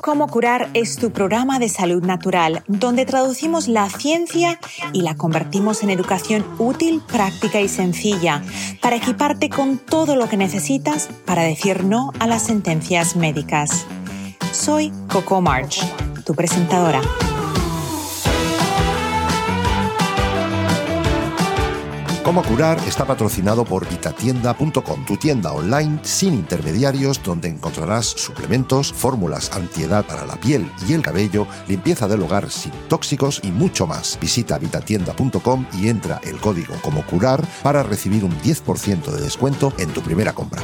Cómo curar es tu programa de salud natural, donde traducimos la ciencia y la convertimos en educación útil, práctica y sencilla, para equiparte con todo lo que necesitas para decir no a las sentencias médicas. Soy Coco March, tu presentadora. Cómo curar está patrocinado por vitatienda.com, tu tienda online sin intermediarios donde encontrarás suplementos, fórmulas antiedad para la piel y el cabello, limpieza del hogar sin tóxicos y mucho más. Visita vitatienda.com y entra el código como curar para recibir un 10% de descuento en tu primera compra.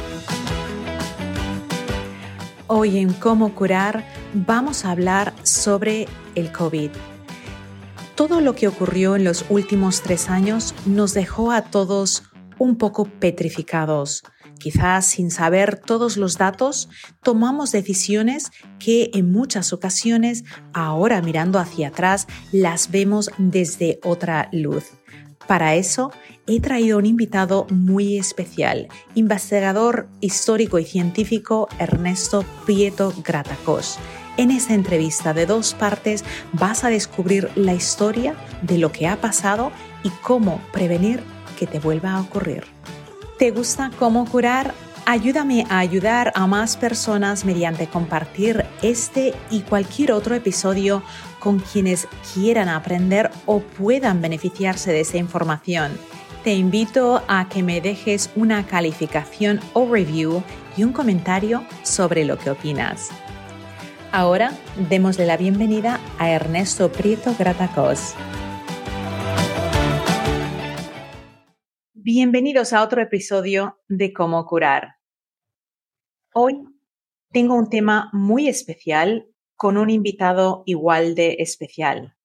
Hoy en Cómo curar vamos a hablar sobre el COVID todo lo que ocurrió en los últimos tres años nos dejó a todos un poco petrificados. Quizás sin saber todos los datos, tomamos decisiones que en muchas ocasiones, ahora mirando hacia atrás, las vemos desde otra luz. Para eso he traído un invitado muy especial, investigador histórico y científico Ernesto Prieto Gratacos en esta entrevista de dos partes vas a descubrir la historia de lo que ha pasado y cómo prevenir que te vuelva a ocurrir. ¿Te gusta cómo curar? Ayúdame a ayudar a más personas mediante compartir este y cualquier otro episodio con quienes quieran aprender o puedan beneficiarse de esa información. Te invito a que me dejes una calificación o review y un comentario sobre lo que opinas. Ahora démosle la bienvenida a Ernesto Prieto Gratacos. Bienvenidos a otro episodio de Cómo curar. Hoy tengo un tema muy especial con un invitado igual de especial.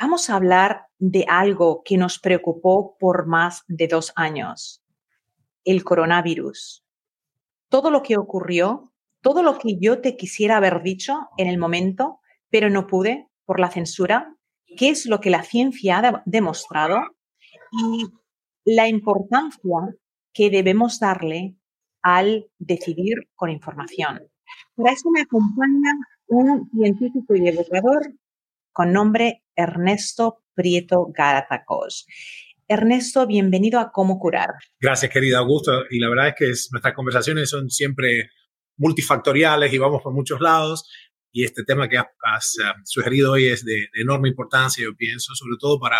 Vamos a hablar de algo que nos preocupó por más de dos años, el coronavirus. Todo lo que ocurrió todo lo que yo te quisiera haber dicho en el momento, pero no pude por la censura, qué es lo que la ciencia ha demostrado y la importancia que debemos darle al decidir con información. Para eso me acompaña un científico y educador con nombre Ernesto Prieto Garatacos. Ernesto, bienvenido a Cómo Curar. Gracias, querido Augusto. Y la verdad es que nuestras conversaciones son siempre multifactoriales y vamos por muchos lados. Y este tema que has, eh, sugerido hoy es de, enorme importancia, yo pienso, sobre todo para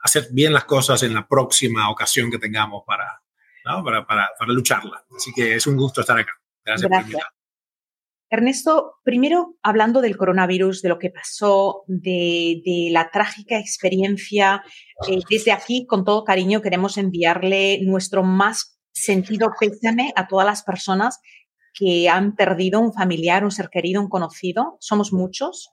hacer bien las cosas en la próxima ocasión que tengamos para, para, para, para, lucharla. Así que es un gusto estar acá. Gracias, Gracias. por Ernesto, primero hablando del coronavirus, de lo que pasó, de, de la trágica experiencia, eh, desde aquí, con todo cariño, queremos enviarle nuestro más sentido pésame a todas las personas que han perdido un familiar, un ser querido, un conocido. Somos muchos,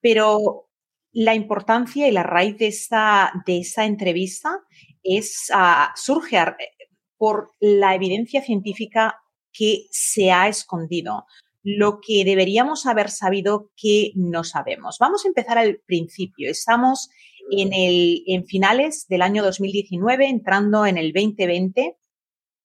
pero la importancia y la raíz de esa, de esa entrevista es, uh, surge por la evidencia científica que se ha escondido, lo que deberíamos haber sabido que no sabemos. Vamos a empezar al principio. Estamos en, el, en finales del año 2019, entrando en el 2020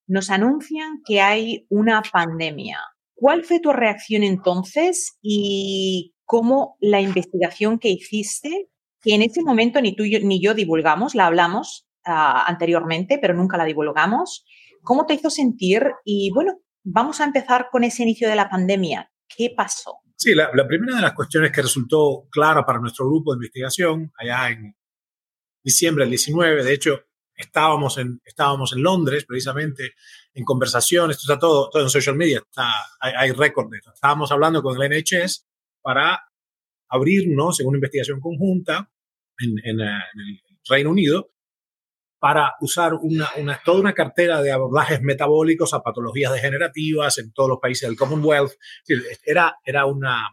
nos anuncian que hay una pandemia. ¿Cuál fue tu reacción entonces y cómo la investigación que hiciste, que en ese momento ni tú ni yo divulgamos, la hablamos uh, anteriormente, pero nunca la divulgamos, cómo te hizo sentir? Y bueno, vamos a empezar con ese inicio de la pandemia. ¿Qué pasó? Sí, la, la primera de las cuestiones que resultó clara para nuestro grupo de investigación allá en diciembre del 19, de hecho, estábamos en, estábamos en Londres precisamente en conversación, esto está todo, todo en social media, está, hay, récord de esto. Estábamos hablando con el NHS para abrirnos en una investigación conjunta en, en, eh, el Reino Unido para usar una, una, toda una cartera de abordajes metabólicos a patologías degenerativas en todos los países del Commonwealth. Era, era una...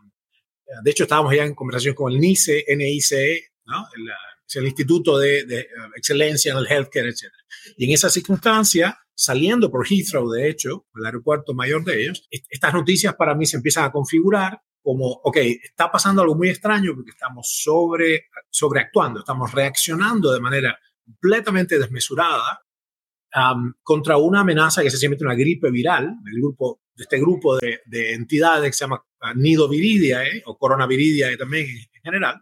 De hecho, estábamos ya en conversación con el NICE, NICE, ¿no? El, es el Instituto de, de, Excelencia en el Healthcare, etc. Y en esa circunstancia, saliendo por Heathrow, de hecho, el aeropuerto mayor de ellos, estas noticias para mí se empiezan a configurar como, ok, está pasando algo muy extraño porque estamos sobre, sobreactuando, estamos reaccionando de manera completamente desmesurada um, contra una amenaza que es sencillamente una gripe viral del grupo, de este grupo de, de entidades que se llama Nidoviridiae o Coronaviridiae también en general,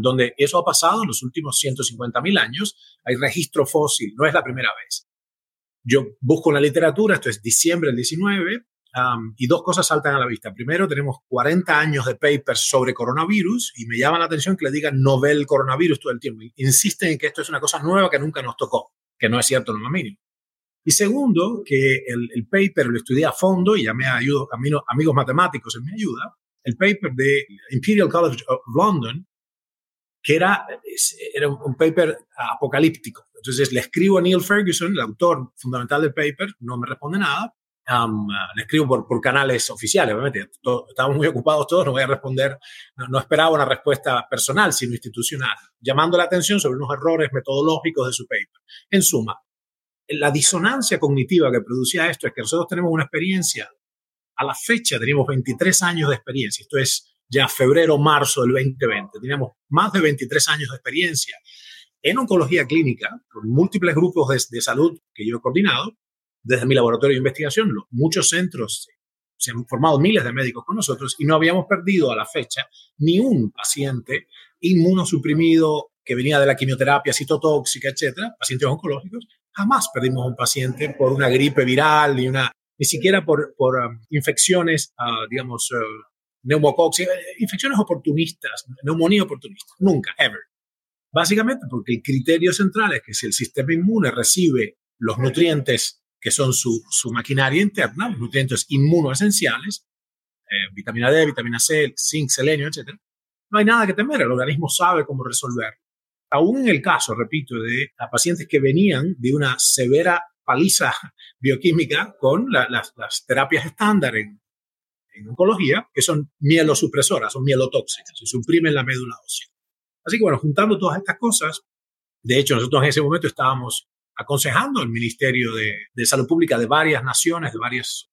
donde eso ha pasado en los últimos 150.000 años. Hay registro fósil, no es la primera vez. Yo busco en la literatura, esto es diciembre del 19, y dos cosas saltan a la vista. Primero, tenemos 40 años de papers sobre coronavirus y me llama la atención que le digan novel coronavirus todo el tiempo. Insisten en que esto es una cosa nueva que nunca nos tocó, que no es cierto lo más mínimo. Y segundo, que el, paper lo estudié a fondo y llamé a, ayudo, a amigos matemáticos en mi ayuda. El paper de Imperial College of London que era, era un paper apocalíptico. Entonces le escribo a Neil Ferguson, el autor fundamental del paper, no me responde nada. Um, le escribo por, por, canales oficiales, obviamente. estábamos muy ocupados todos, no voy a responder, no, esperaba una respuesta personal, sino institucional, llamando la atención sobre unos errores metodológicos de su paper. En suma, la disonancia cognitiva que producía esto es que nosotros tenemos una experiencia, a la fecha tenemos 23 años de experiencia, esto es ya febrero, marzo del 2020. Teníamos más de 23 años de experiencia en oncología clínica, con múltiples grupos de, salud que yo he coordinado, desde mi laboratorio de investigación, muchos centros, se han formado miles de médicos con nosotros y no habíamos perdido a la fecha ni un paciente inmunosuprimido que venía de la quimioterapia citotóxica, etcétera, pacientes oncológicos. Jamás perdimos un paciente por una gripe viral, ni, una, ni siquiera por, por um, infecciones, uh, digamos, uh, neumococcus, infecciones oportunistas, neumonía oportunista, nunca, ever. Básicamente porque el criterio central es que si el sistema inmune recibe los nutrientes que son su, su maquinaria interna, los nutrientes inmunoesenciales, eh, vitamina D, vitamina C, zinc, selenio, etc., no hay nada que temer, el organismo sabe cómo resolver. Aún en el caso, repito, de pacientes que venían de una severa paliza bioquímica con las, las terapias estándar en en oncología, que son mielosupresoras, son mielotóxicas, se suprimen la médula ósea. Así que bueno, juntando todas estas cosas, de hecho nosotros en ese momento estábamos aconsejando al Ministerio de, Salud Pública de varias naciones, de varias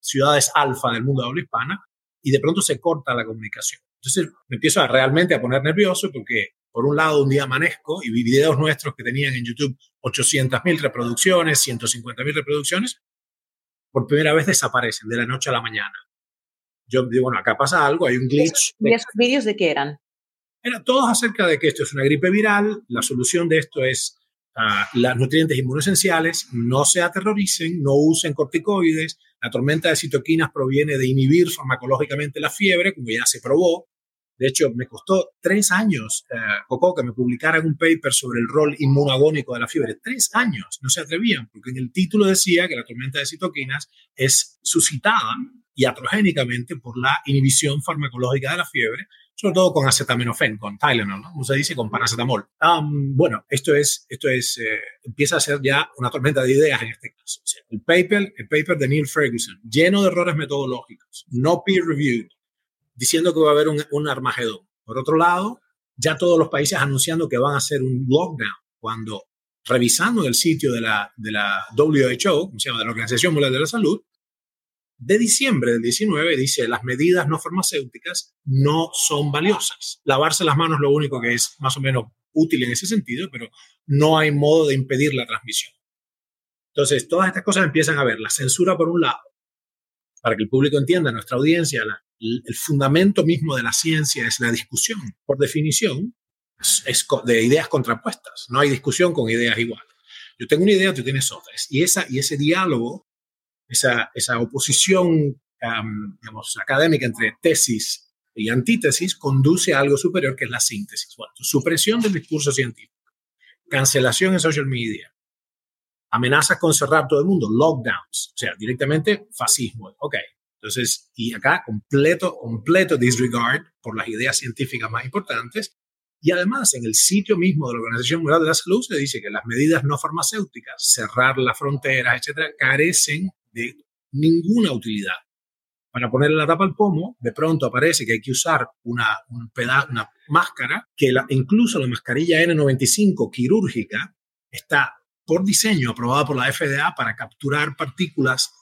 ciudades alfa del mundo de habla hispana, y de pronto se corta la comunicación. Entonces me empiezo realmente a poner nervioso porque por un lado un día amanezco y vi videos nuestros que tenían en YouTube 800.000 reproducciones, 150.000 reproducciones, por primera vez desaparecen de la noche a la mañana yo digo, bueno, acá pasa algo, hay un glitch. ¿Y esos vídeos de qué eran? Eran todos acerca de que esto es una gripe viral, la solución de esto es uh, las nutrientes inmunoesenciales, no se aterroricen, no usen corticoides, la tormenta de citoquinas proviene de inhibir farmacológicamente la fiebre, como ya se probó. De hecho, me costó tres años, uh, que me publicaran un paper sobre el rol inmunagónico de la fiebre. Tres años, no se atrevían, porque en el título decía que la tormenta de citoquinas es suscitada iatrogénicamente por la inhibición farmacológica de la fiebre, sobre todo con acetaminofén, con Tylenol, ¿no? como se dice, con paracetamol. bueno, esto es, esto es, eh, empieza a ser ya una tormenta de ideas en este caso. el, paper, el paper de Neil Ferguson, lleno de errores metodológicos, no peer-reviewed, diciendo que va a haber un, un Armagedón. Por otro lado, ya todos los países anunciando que van a hacer un lockdown, cuando revisando el sitio de la, de la WHO, de la Organización Mundial de la Salud, de diciembre del 19 dice las medidas no farmacéuticas no son valiosas. Lavarse las manos lo único que es más o menos útil en ese sentido, pero no hay modo de impedir la transmisión. Entonces, todas estas cosas empiezan a ver la censura por un lado, para que el público entienda, nuestra audiencia, el fundamento mismo de la ciencia es la discusión. Por definición, es, de ideas contrapuestas. No hay discusión con ideas iguales. Yo tengo una idea, tú tienes otra. Y, esa, y ese diálogo esa, esa oposición digamos, académica entre tesis y antítesis conduce a algo superior que es la síntesis. Bueno, supresión del discurso científico, cancelación en social media, amenazas con cerrar todo el mundo, lockdowns, o sea, directamente fascismo. Ok, entonces, y acá completo, completo disregard por las ideas científicas más importantes. Y además, en el sitio mismo de la Organización Mundial de la Salud se dice que las medidas no farmacéuticas, cerrar las fronteras, etcétera, carecen de ninguna utilidad. Para ponerle la tapa al pomo, de pronto aparece que hay que usar una, un una máscara, que la, incluso la mascarilla N95 quirúrgica está por diseño aprobada por la FDA para capturar partículas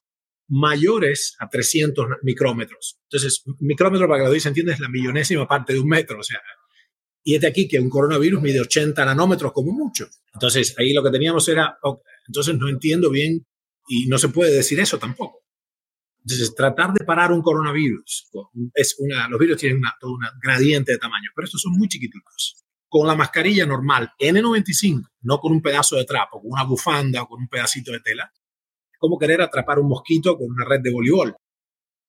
mayores a 300 micrómetros. Entonces, micrómetro, para que lo se entienda, es la millonésima parte de un metro. O sea, y es de aquí que un coronavirus mide 80 nanómetros como mucho. Entonces, ahí lo que teníamos era, entonces no entiendo bien y no se puede decir eso tampoco. Entonces, tratar de parar un coronavirus, es una, los virus tienen una, todo un gradiente de tamaño, pero estos son muy chiquiticos. Con la mascarilla normal N95, no con un pedazo de trapo, con una bufanda o con un pedacito de tela, es como querer atrapar un mosquito con una red de voleibol.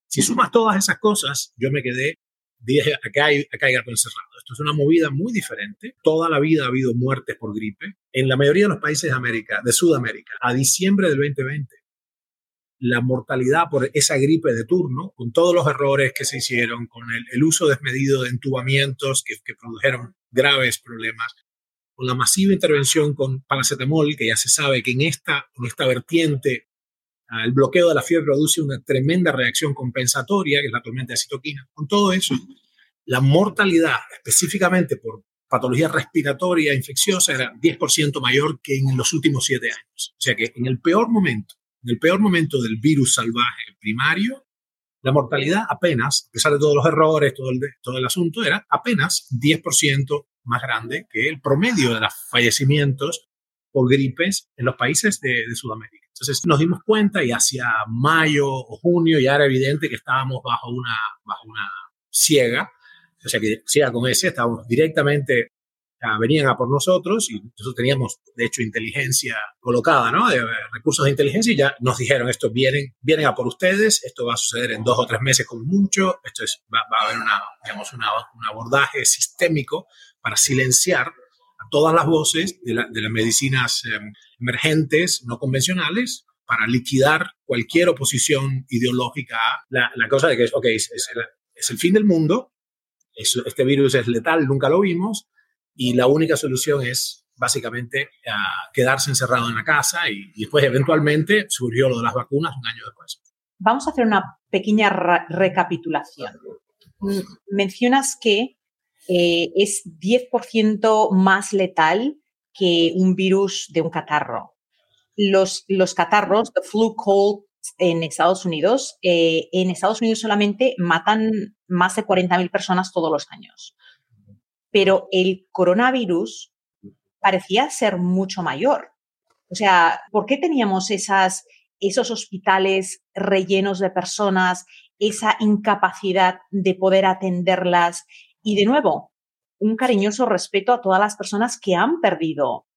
Si sumas todas esas cosas, yo me quedé, dije, acá hay, acá hay gato encerrado. Esto es una movida muy diferente. Toda la vida ha habido muertes por gripe. En la mayoría de los países de América, de Sudamérica, a diciembre del 2020, la mortalidad por esa gripe de turno, con todos los errores que se hicieron, con el, uso desmedido de entubamientos que, produjeron graves problemas, con la masiva intervención con paracetamol, que ya se sabe que en esta, en esta vertiente el bloqueo de la fiebre produce una tremenda reacción compensatoria, que es la tormenta de citoquina. Con todo eso, la mortalidad específicamente por patología respiratoria infecciosa era 10% mayor que en los últimos siete años. O sea que en el peor momento en el peor momento del virus salvaje primario, la mortalidad apenas, a pesar de todos los errores, todo el, todo el asunto, era apenas 10% más grande que el promedio de los fallecimientos por gripes en los países de, Sudamérica. Entonces nos dimos cuenta y hacia mayo o junio ya era evidente que estábamos bajo una, bajo una ciega, o sea que ciega con ese, estábamos directamente venían a por nosotros y nosotros teníamos, de hecho, inteligencia colocada, ¿no? De, recursos de inteligencia y ya nos dijeron, esto vienen, vienen a por ustedes, esto va a suceder en dos o tres meses como mucho, esto es, va, a haber una, digamos, una, un abordaje sistémico para silenciar a todas las voces de, la, de las medicinas em, emergentes, no convencionales, para liquidar cualquier oposición ideológica a la, la cosa de que, ok, es, es, el, es el fin del mundo, este virus es letal, nunca lo vimos, y la única solución es básicamente quedarse encerrado en la casa y, después eventualmente surgió lo de las vacunas un año después. Vamos a hacer una pequeña recapitulación. Mm, mencionas que eh, es 10% más letal que un virus de un catarro. Los, los catarros, the flu cold en Estados Unidos, eh, en Estados Unidos solamente matan más de 40.000 personas todos los años pero el coronavirus parecía ser mucho mayor. O sea, ¿por qué teníamos esas, esos hospitales rellenos de personas, esa incapacidad de poder atenderlas? Y de nuevo, un cariñoso respeto a todas las personas que han perdido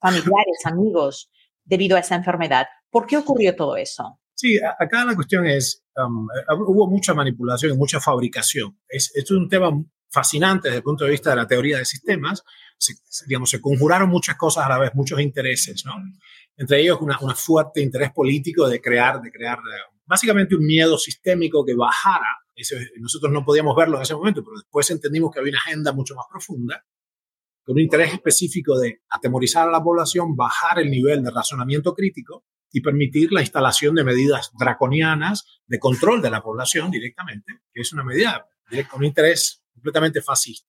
familiares, amigos, debido a esa enfermedad. ¿Por qué ocurrió todo eso? Sí, acá la cuestión es, um, hubo mucha manipulación y mucha fabricación. Es, es un tema fascinante desde el punto de vista de la teoría de sistemas. Se, digamos, se conjuraron muchas cosas a la vez, muchos intereses, ¿no? Entre ellos una, una fuerte interés político de crear, de crear eh, básicamente un miedo sistémico que bajara. Nosotros no podíamos verlo en ese momento, pero después entendimos que había una agenda mucho más profunda, con un interés específico de atemorizar a la población, bajar el nivel de razonamiento crítico y permitir la instalación de medidas draconianas de control de la población directamente, que es una medida con un interés completamente fascista.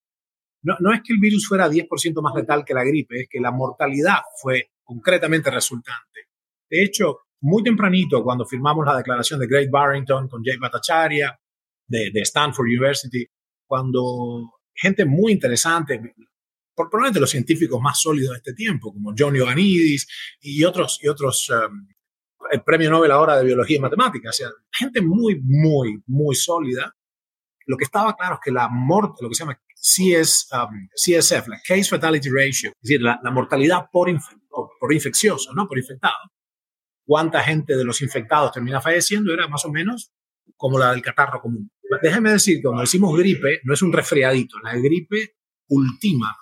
No, no es que el virus fuera 10% más letal que la gripe, es que la mortalidad fue concretamente resultante. De hecho, muy tempranito, cuando firmamos la declaración de Great Barrington con Jay Bhattacharya de, de Stanford University, cuando gente muy interesante, probablemente los científicos más sólidos de este tiempo, como John Ioannidis y otros, y otros um, el premio Nobel ahora de Biología y Matemáticas, o sea, gente muy, muy, muy sólida, lo que estaba claro es que la muerte, lo que se llama CS, um, CSF, la Case Fatality Ratio, es decir, la, mortalidad por, por, infeccioso, ¿no? por infectado, cuánta gente de los infectados termina falleciendo era más o menos como la del catarro común. Déjeme decir cuando decimos gripe, no es un resfriadito, la gripe ultima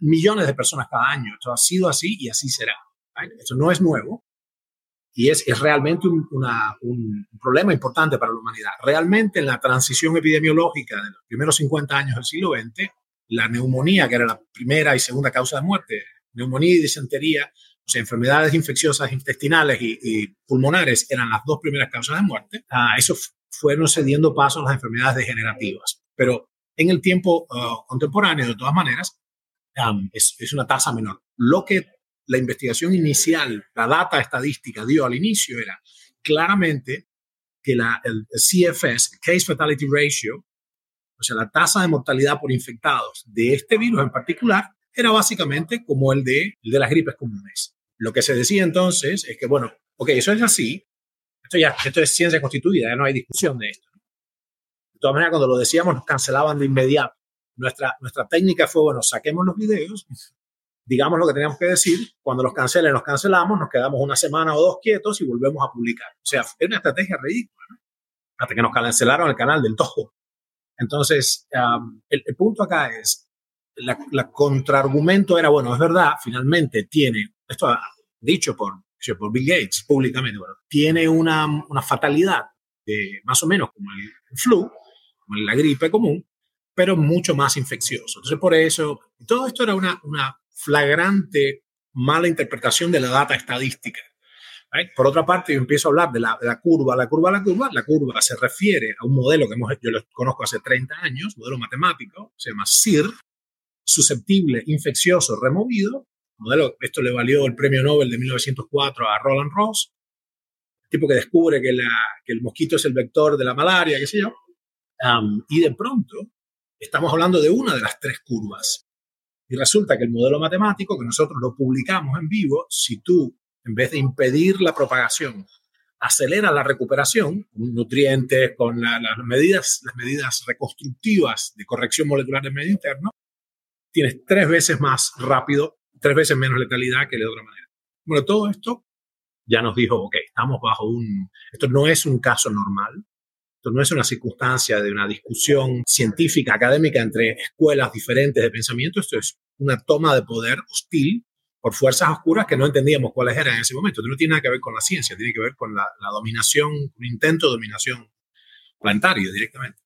millones de personas cada año. Esto ha sido así y así será. Esto no es nuevo y es, realmente un, problema importante para la humanidad. Realmente en la transición epidemiológica de los primeros 50 años del siglo XX, la neumonía, que era la primera y segunda causa de muerte, neumonía y disentería, o sea, enfermedades infecciosas intestinales y, pulmonares eran las dos primeras causas de muerte, a eso fueron cediendo paso a las enfermedades degenerativas. Pero en el tiempo uh, contemporáneo, de todas maneras, um, es, una tasa menor. Lo que la investigación inicial, la data estadística dio al inicio era claramente que la, el CFS, Case Fatality Ratio, o sea, la tasa de mortalidad por infectados de este virus en particular, era básicamente como el de, el de las gripes comunes. Lo que se decía entonces es que, bueno, ok, eso es así, Esto ya esto es ciencia constituida, ya no hay discusión de esto. De todas maneras, cuando lo decíamos, nos cancelaban de inmediato. Nuestra, nuestra técnica fue, bueno, saquemos los videos, digamos lo que teníamos que decir, cuando los cancelen, los cancelamos, nos quedamos una semana o dos quietos y volvemos a publicar. O sea, es una estrategia ridícula, ¿no? Hasta que nos cancelaron el canal del todo. Entonces, el, punto acá es, la, la, contraargumento era, bueno, es verdad, finalmente tiene, esto dicho por, por Bill Gates públicamente, bueno, tiene una, una fatalidad de, más o menos como el flu, como la gripe común, pero mucho más infeccioso. Entonces, por eso, todo esto era una, una flagrante mala interpretación de la data estadística. Por otra parte, yo empiezo a hablar de la, de la, curva, la curva, la curva. La curva se refiere a un modelo que hemos, yo lo conozco hace 30 años, modelo matemático, se llama SIR, susceptible, infeccioso, removido. Modelo, esto le valió el premio Nobel de 1904 a Roland Ross, tipo que descubre que, la, que el mosquito es el vector de la malaria, qué sé yo. y de pronto estamos hablando de una de las tres curvas. Y resulta que el modelo matemático, que nosotros lo publicamos en vivo, si tú en vez de impedir la propagación, acelera la recuperación, nutrientes, con las, medidas, las medidas reconstructivas de corrección molecular del medio interno, tienes tres veces más rápido, tres veces menos letalidad que de otra manera. Bueno, todo esto ya nos dijo, ok, estamos bajo un, esto no es un caso normal, esto no es una circunstancia de una discusión científica, académica entre escuelas diferentes de pensamiento, esto es una toma de poder hostil por fuerzas oscuras que no entendíamos cuáles eran en ese momento. no tiene nada que ver con la ciencia, tiene que ver con la, la dominación, un intento de dominación planetaria directamente.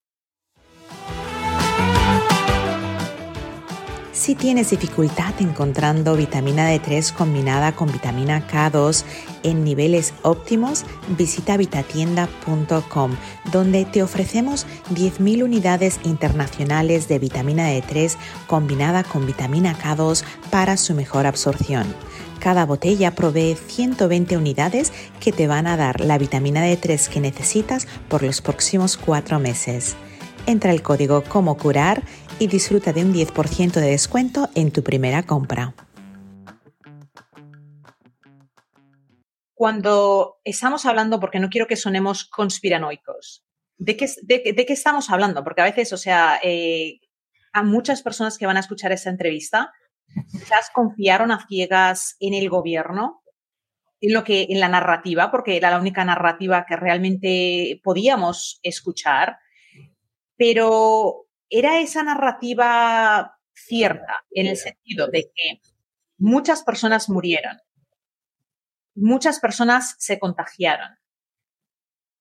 Si tienes dificultad encontrando vitamina D3 combinada con vitamina K2 en niveles óptimos, visita vitatienda.com, donde te ofrecemos 10.000 unidades internacionales de vitamina D3 combinada con vitamina K2 para su mejor absorción. Cada botella provee 120 unidades que te van a dar la vitamina D3 que necesitas por los próximos cuatro meses. Entra el código Como Curar y disfruta de un 10% de descuento en tu primera compra. Cuando estamos hablando, porque no quiero que sonemos conspiranoicos, ¿de qué, de, qué estamos hablando? Porque a veces, o sea, eh, a muchas personas que van a escuchar esta entrevista, quizás confiaron a ciegas en el gobierno, en lo que, en la narrativa, porque era la única narrativa que realmente podíamos escuchar, pero era esa narrativa cierta en el sentido de que muchas personas murieron, muchas personas se contagiaron.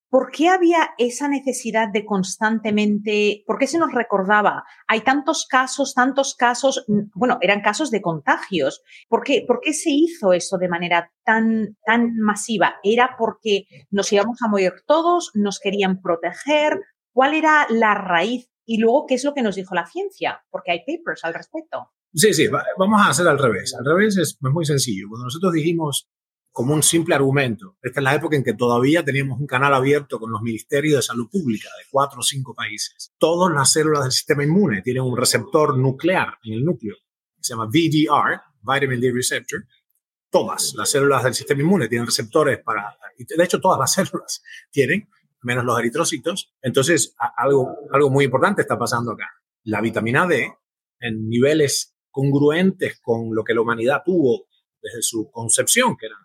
¿Por qué había esa necesidad de constantemente, por qué se nos recordaba? Hay tantos casos, tantos casos, bueno, eran casos de contagios. ¿Por qué, ¿Por qué se hizo eso de manera tan, tan masiva? ¿Era porque nos íbamos a morir todos? ¿Nos querían proteger? ¿Cuál era la raíz y luego, ¿qué es lo que nos dijo la ciencia? Porque hay papers al respecto. Sí, sí, vamos a hacer al revés. Al revés es, muy sencillo. Cuando nosotros dijimos como un simple argumento, esta es la época en que todavía teníamos un canal abierto con los ministerios de salud pública de cuatro o cinco países. Todas las células del sistema inmune tienen un receptor nuclear en el núcleo, que se llama VDR, Vitamin D Receptor. Todas las células del sistema inmune tienen receptores para, de hecho todas las células tienen, menos los eritrocitos. Entonces, algo, algo muy importante está pasando acá. La vitamina D, en niveles congruentes con lo que la humanidad tuvo desde su concepción, que eran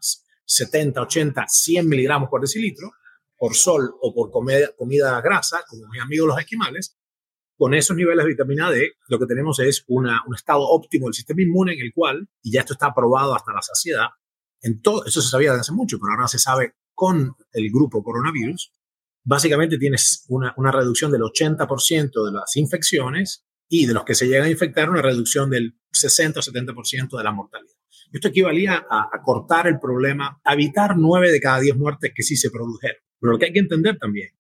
70, 80, 100 miligramos por decilitro, por sol o por comida, comida grasa, como mis amigos los esquimales, con esos niveles de vitamina D, lo que tenemos es una, un estado óptimo del sistema inmune en el cual, y ya esto está probado hasta la saciedad, en todo, eso se sabía desde hace mucho, pero ahora se sabe con el grupo coronavirus, básicamente tienes una, reducción del 80% de las infecciones y de los que se llegan a infectar una reducción del 60 o 70% de la mortalidad. Esto equivalía a, cortar el problema, a evitar 9 de cada 10 muertes que sí se produjeron. Pero lo que hay que entender también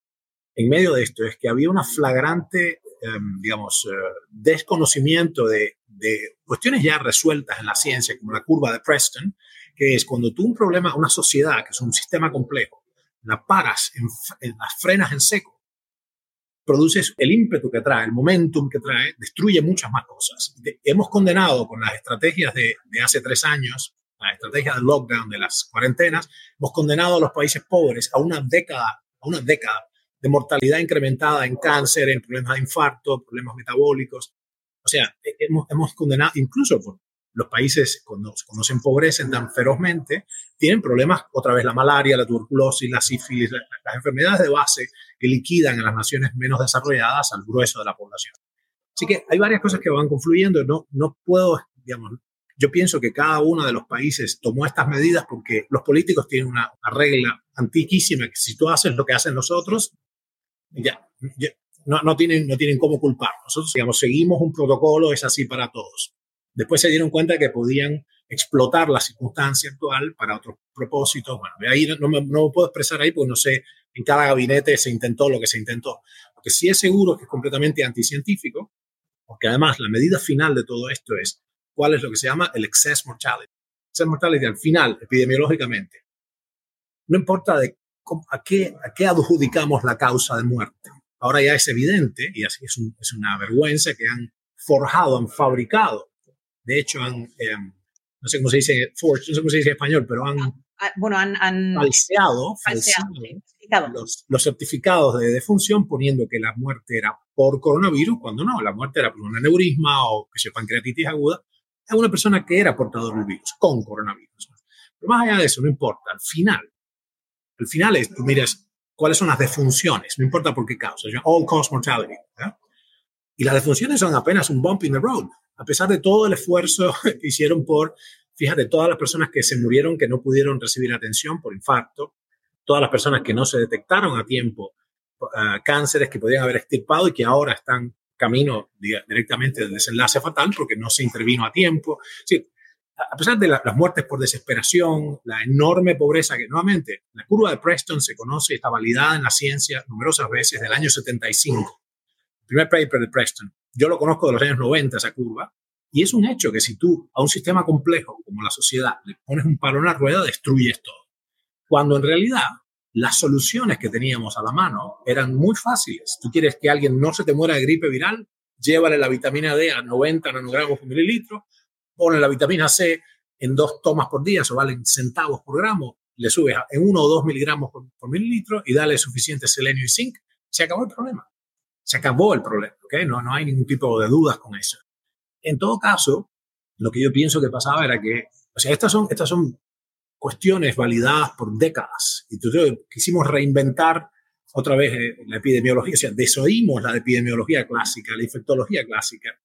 en medio de esto es que había una flagrante, em, digamos, eh, desconocimiento de, de cuestiones ya resueltas en la ciencia, como la curva de Preston, que es cuando tú un problema, una sociedad, que es un sistema complejo, la paras, las frenas en seco, produces el ímpetu que trae, el momentum que trae, destruye muchas más cosas. hemos condenado con las estrategias de, hace tres años la estrategia del lockdown, de las cuarentenas, hemos condenado a los países pobres a una década, a una década de mortalidad incrementada en cáncer, en problemas de infarto, problemas metabólicos. O sea, hemos, hemos condenado, incluso por los países cuando, cuando, se empobrecen tan ferozmente, tienen problemas, otra vez la malaria, la tuberculosis, la sífilis, las enfermedades de base que liquidan a las naciones menos desarrolladas al grueso de la población. Así que hay varias cosas que van confluyendo. No, no puedo, digamos, yo pienso que cada uno de los países tomó estas medidas porque los políticos tienen una, regla antiquísima que si tú haces lo que hacen los otros, ya, no, no, tienen, no tienen cómo culpar. Nosotros, digamos, seguimos un protocolo, es así para todos. Después se dieron cuenta que podían explotar la circunstancia actual para otros propósitos. Bueno, ahí no, me, no puedo expresar ahí porque no sé, en cada gabinete se intentó lo que se intentó. Lo que sí es seguro que es completamente anticientífico porque además la medida final de todo esto es cuál es lo que se llama el excess mortality. Excess mortality al final, epidemiológicamente, no importa de a, qué, a qué adjudicamos la causa de muerte. Ahora ya es evidente, y así es, es una vergüenza que han forjado, han fabricado. De hecho, han, em, no sé cómo se dice, no sé cómo se dice en español, pero han, ah, bueno, han, han falseado, los, certificados de defunción poniendo que la muerte era por coronavirus, cuando no, la muerte era por un aneurisma o que se pancreatitis aguda, a una persona que era portador del virus, con coronavirus. Pero más allá de eso, no importa, al final, al final es, tú miras cuáles son las defunciones, no importa por qué causa, all cause mortality. Y las defunciones son apenas un bump in the road, a pesar de todo el esfuerzo que hicieron por, fíjate, todas las personas que se murieron, que no pudieron recibir atención por infarto, todas las personas que no se detectaron a tiempo uh, cánceres que podían haber extirpado y que ahora están camino directamente del desenlace fatal porque no se intervino a tiempo. Sí, a pesar de las muertes por desesperación, la enorme pobreza que nuevamente la curva de Preston se conoce y está validada en la ciencia numerosas veces del año 75. Primer paper de Preston. Yo lo conozco de los años 90, esa curva, y es un hecho que si tú a un sistema complejo como la sociedad le pones un palo en la rueda, destruyes todo cuando en realidad las soluciones que teníamos a la mano eran muy fáciles. Tú quieres que alguien no se te muera de gripe viral, llévale la vitamina D a 90 nanogramos por mililitro, ponle la vitamina C en dos tomas por día, eso valen centavos por gramo, le subes en uno o dos miligramos por, mililitro y dale suficiente selenio y zinc, se acabó el problema. Se acabó el problema, ¿ok? No, no hay ningún tipo de dudas con eso. En todo caso, lo que yo pienso que pasaba era que, o sea, estas son, estas son cuestiones validadas por décadas. Y entonces quisimos reinventar otra vez eh, la epidemiología, o sea, desoímos la epidemiología clásica, la infectología clásica.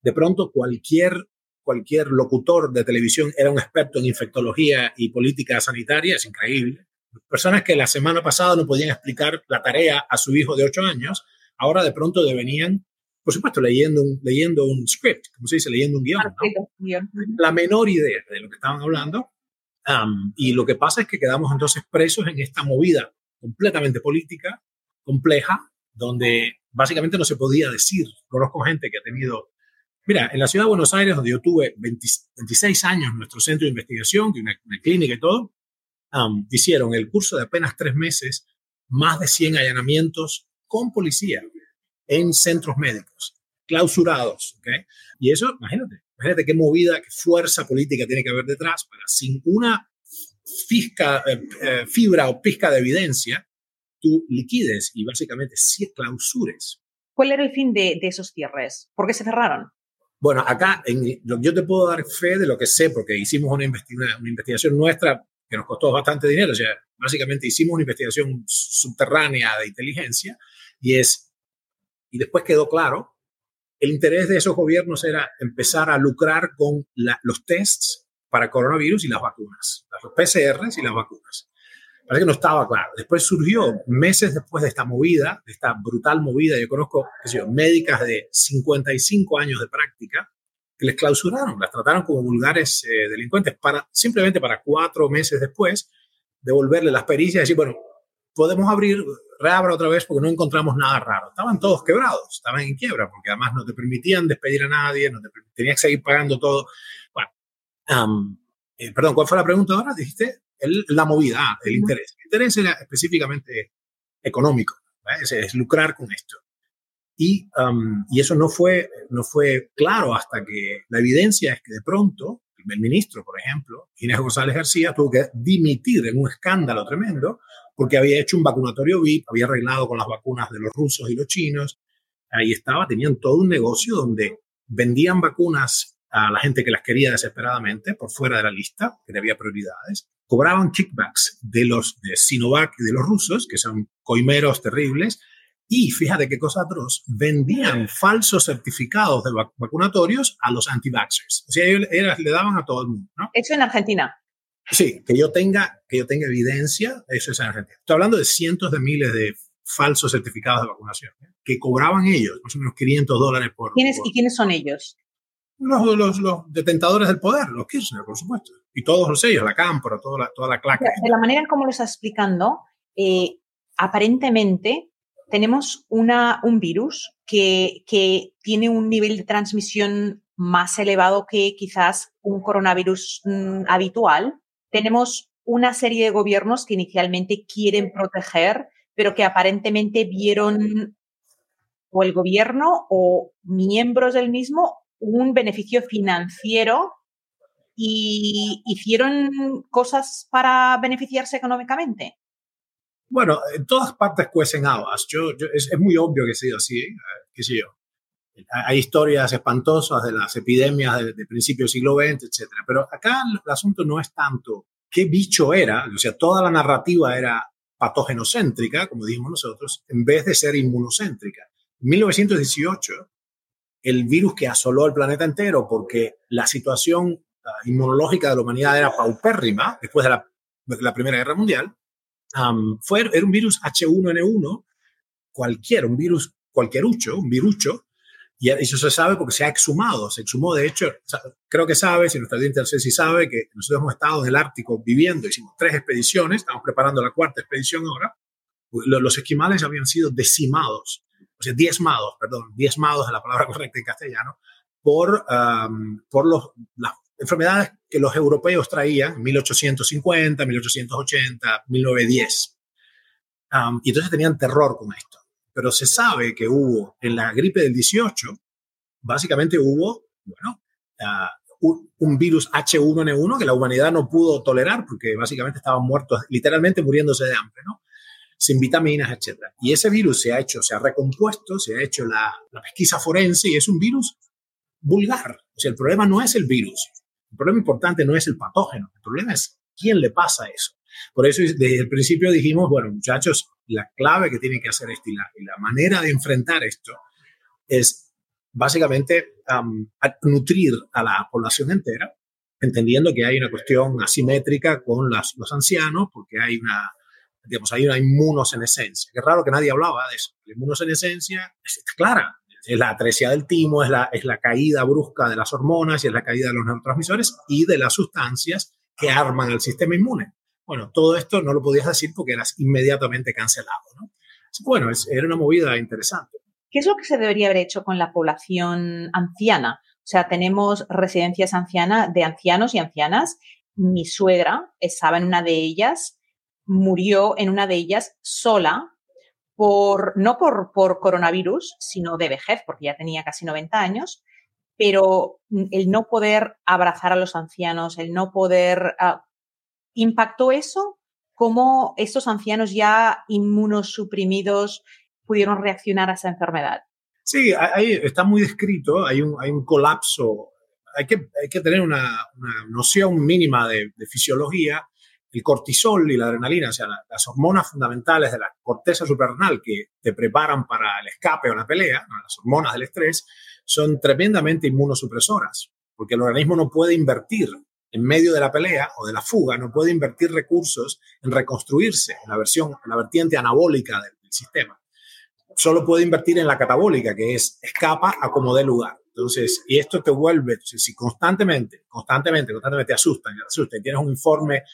De pronto cualquier, cualquier locutor de televisión era un experto en infectología y política sanitaria, es increíble. Personas que la semana pasada no podían explicar la tarea a su hijo de 8 años, ahora de pronto devenían, por supuesto, leyendo un, leyendo un script, como se dice, leyendo un guion. La menor idea de lo que estaban hablando, y lo que pasa es que quedamos entonces presos en esta movida completamente política, compleja, donde básicamente no se podía decir. Conozco gente que ha tenido... Mira, en la ciudad de Buenos Aires, donde yo tuve 26 años nuestro centro de investigación, que una, una clínica y todo, hicieron el curso de apenas tres meses más de 100 allanamientos con policía en centros médicos, clausurados. ¿okay? Y eso, imagínate, Imagínate qué movida, qué fuerza política tiene que haber detrás para sin una fisca, eh, eh, fibra o pizca de evidencia, tú liquides y básicamente si clausures. ¿Cuál era el fin de, esos cierres? ¿Por qué se cerraron? Bueno, acá en, yo te puedo dar fe de lo que sé porque hicimos una, una investigación nuestra que nos costó bastante dinero. O sea, básicamente hicimos una investigación subterránea de inteligencia y es, y después quedó claro el interés de esos gobiernos era empezar a lucrar con los tests para coronavirus y las vacunas, los PCRs y las vacunas. Parece que no estaba claro. Después surgió, meses después de esta movida, de esta brutal movida, yo conozco qué médicas de 55 años de práctica que les clausuraron, las trataron como vulgares eh, delincuentes, para, simplemente para cuatro meses después devolverle las pericias y decir, bueno, podemos abrir, reabra otra vez porque no encontramos nada raro. Estaban todos quebrados, estaban en quiebra porque además no te permitían despedir a nadie, no te tenías que seguir pagando todo. Bueno, eh, perdón, ¿cuál fue la pregunta ahora? Dijiste la movida, ah, el interés. El interés era específicamente económico, es, lucrar con esto. Y, y, eso no fue, no fue claro hasta que la evidencia es que de pronto el ministro, por ejemplo, Inés González García, tuvo que dimitir en un escándalo tremendo porque había hecho un vacunatorio VIP, había arreglado con las vacunas de los rusos y los chinos. Ahí estaba, tenían todo un negocio donde vendían vacunas a la gente que las quería desesperadamente por fuera de la lista, que había prioridades. Cobraban kickbacks de los de Sinovac y de los rusos, que son coimeros terribles, y fíjate qué cosa atroz, vendían falsos certificados de vacunatorios a los anti-vaxxers. O sea, ellos le daban a todo el mundo, ¿no? Eso en Argentina. Sí, que yo tenga, que yo tenga evidencia, eso es en Argentina. Estoy hablando de cientos de miles de falsos certificados de vacunación ¿eh? que cobraban ellos, más o menos 500 dólares por, ¿Quiénes, ¿Y quiénes son ellos? Los, los, los, detentadores del poder, los Kirchner, por supuesto. Y todos los ellos, la Cámpora, toda la, toda la claque. De la manera en cómo lo está explicando, eh, aparentemente tenemos una, un virus que, que tiene un nivel de transmisión más elevado que quizás un coronavirus mm, habitual. Tenemos una serie de gobiernos que inicialmente quieren proteger, pero que aparentemente vieron o el gobierno o miembros del mismo un beneficio financiero y hicieron cosas para beneficiarse económicamente. Bueno, en todas partes cuecen habas. Yo, es, muy obvio que sea así, ¿eh? qué sé yo. Hay historias espantosas de las epidemias de, de principio del siglo XX, etc. Pero acá el, asunto no es tanto qué bicho era, o sea, toda la narrativa era patógenocéntrica, como dijimos nosotros, en vez de ser inmunocéntrica. En 1918, el virus que asoló el planeta entero porque la situación ah, inmunológica de la humanidad era paupérrima después de la, de la Primera Guerra Mundial, fue, era un virus H1N1, cualquier, un virus cualquierucho, un virucho, y eso se sabe porque se ha exhumado, se exhumó, de hecho, creo que sabe, si nuestra audiencia si sabe, que nosotros hemos estado en el Ártico viviendo, hicimos tres expediciones, estamos preparando la cuarta expedición ahora, los esquimales habían sido decimados, o sea, diezmados, perdón, diezmados es la palabra correcta en castellano, por, por los, las enfermedades que los europeos traían en 1850, 1880, 1910. y entonces tenían terror con esto. Pero se sabe que hubo en la gripe del 18, básicamente hubo, bueno, ah, un, virus H1N1 que la humanidad no pudo tolerar porque básicamente estaban muertos, literalmente muriéndose de hambre, ¿no? Sin vitaminas, etc. Y ese virus se ha hecho, se ha recompuesto, se ha hecho la, la pesquisa forense y es un virus vulgar. O sea, el problema no es el virus, el problema importante no es el patógeno, el problema es quién le pasa eso. Por eso desde el principio dijimos, bueno, muchachos, la clave que tiene que hacer esto y la, manera de enfrentar esto es básicamente nutrir a la población entera, entendiendo que hay una cuestión asimétrica con los ancianos, porque hay una, digamos, hay una inmunosenescencia. Qué raro que nadie hablaba de eso. La inmunosenescencia es clara la atresia del timo, es la, es la caída brusca de las hormonas y es la caída de los neurotransmisores y de las sustancias que arman el sistema inmune. Bueno, todo esto no lo podías decir porque eras inmediatamente cancelado. ¿no? Bueno, era una movida interesante. ¿Qué es lo que se debería haber hecho con la población anciana? O sea, tenemos residencias ancianas de ancianos y ancianas. Mi suegra estaba en una de ellas, murió en una de ellas sola por, no por, por coronavirus, sino de vejez, porque ya tenía casi 90 años, pero el no poder abrazar a los ancianos, el no poder... Ah, ¿Impactó eso? ¿Cómo estos ancianos ya inmunosuprimidos pudieron reaccionar a esa enfermedad? Sí, está muy descrito, hay un, hay un colapso, hay que, hay que tener una, noción mínima de, fisiología el cortisol y la adrenalina, o sea, las hormonas fundamentales de la corteza suprarrenal que te preparan para el escape o la pelea, las hormonas del estrés, son tremendamente inmunosupresoras, porque el organismo no puede invertir en medio de la pelea o de la fuga, no puede invertir recursos en reconstruirse, en la, versión, en la vertiente anabólica del, sistema. Solo puede invertir en la catabólica, que es escapa a como dé lugar. Entonces, y esto te vuelve, si constantemente, constantemente, constantemente te asustan, te asustan, tienes un informe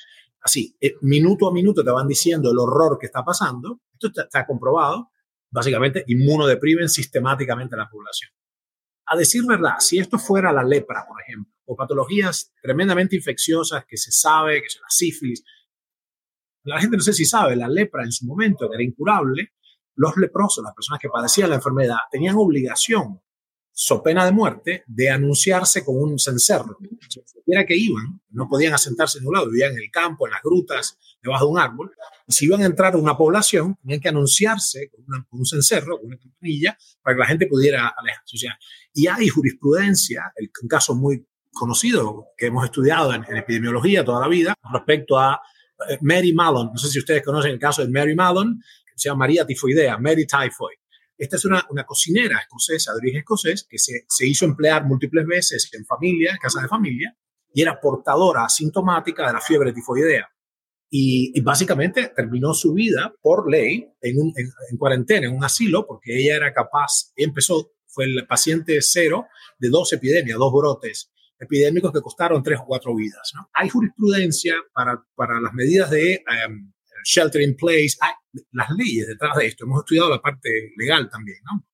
así, eh, minuto a minuto te van diciendo el horror que está pasando. Esto está, comprobado. Básicamente, inmunodeprimen sistemáticamente a la población. A decir verdad, si esto fuera la lepra, por ejemplo, o patologías tremendamente infecciosas que se sabe, que son la sífilis, la gente no sé si sabe, la lepra en su momento era incurable, los leprosos, las personas que padecían la enfermedad, tenían obligación so pena de muerte, de anunciarse con un cencerro. Era que iban, no podían asentarse en un lado, vivían en el campo, en las grutas, debajo de un árbol. Y si iban a entrar a una población, tenían que anunciarse con, un cencerro, con una campanilla, para que la gente pudiera alejarse. O sea, y hay jurisprudencia, el, un caso muy conocido que hemos estudiado en, epidemiología toda la vida, respecto a eh, Mary Mallon. No sé si ustedes conocen el caso de Mary Mallon, que se llama María Tifoidea, Mary Typhoid. Esta es una, una cocinera escocesa de origen escocés que se, se, hizo emplear múltiples veces en familia, en casa de familia, y era portadora asintomática de la fiebre tifoidea. Y, básicamente terminó su vida por ley en, un, en, cuarentena, en un asilo, porque ella era capaz, empezó, fue el paciente cero de dos epidemias, dos brotes epidémicos que costaron tres o cuatro vidas. Hay jurisprudencia para, para las medidas de um, shelter in place, hay las leyes detrás de esto. Hemos estudiado la parte legal también, ¿no?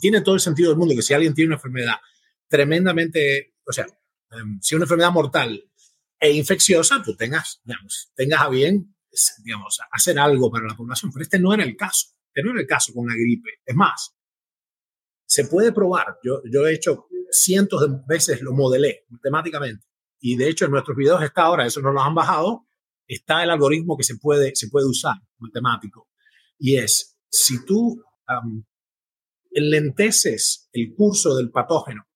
Tiene todo el sentido del mundo que si alguien tiene una enfermedad tremendamente, o sea, um, si una enfermedad mortal e infecciosa, tú tengas, digamos, tengas a bien, digamos, hacer algo para la población. Pero este no era el caso. Este no era el caso con la gripe. Es más, se puede probar. Yo, yo he hecho cientos de veces, lo modelé matemáticamente. Y de hecho en nuestros videos está ahora, eso no lo han bajado, está el algoritmo que se puede, se puede usar, matemático. Y es, si tú um, enlenteces el curso del patógeno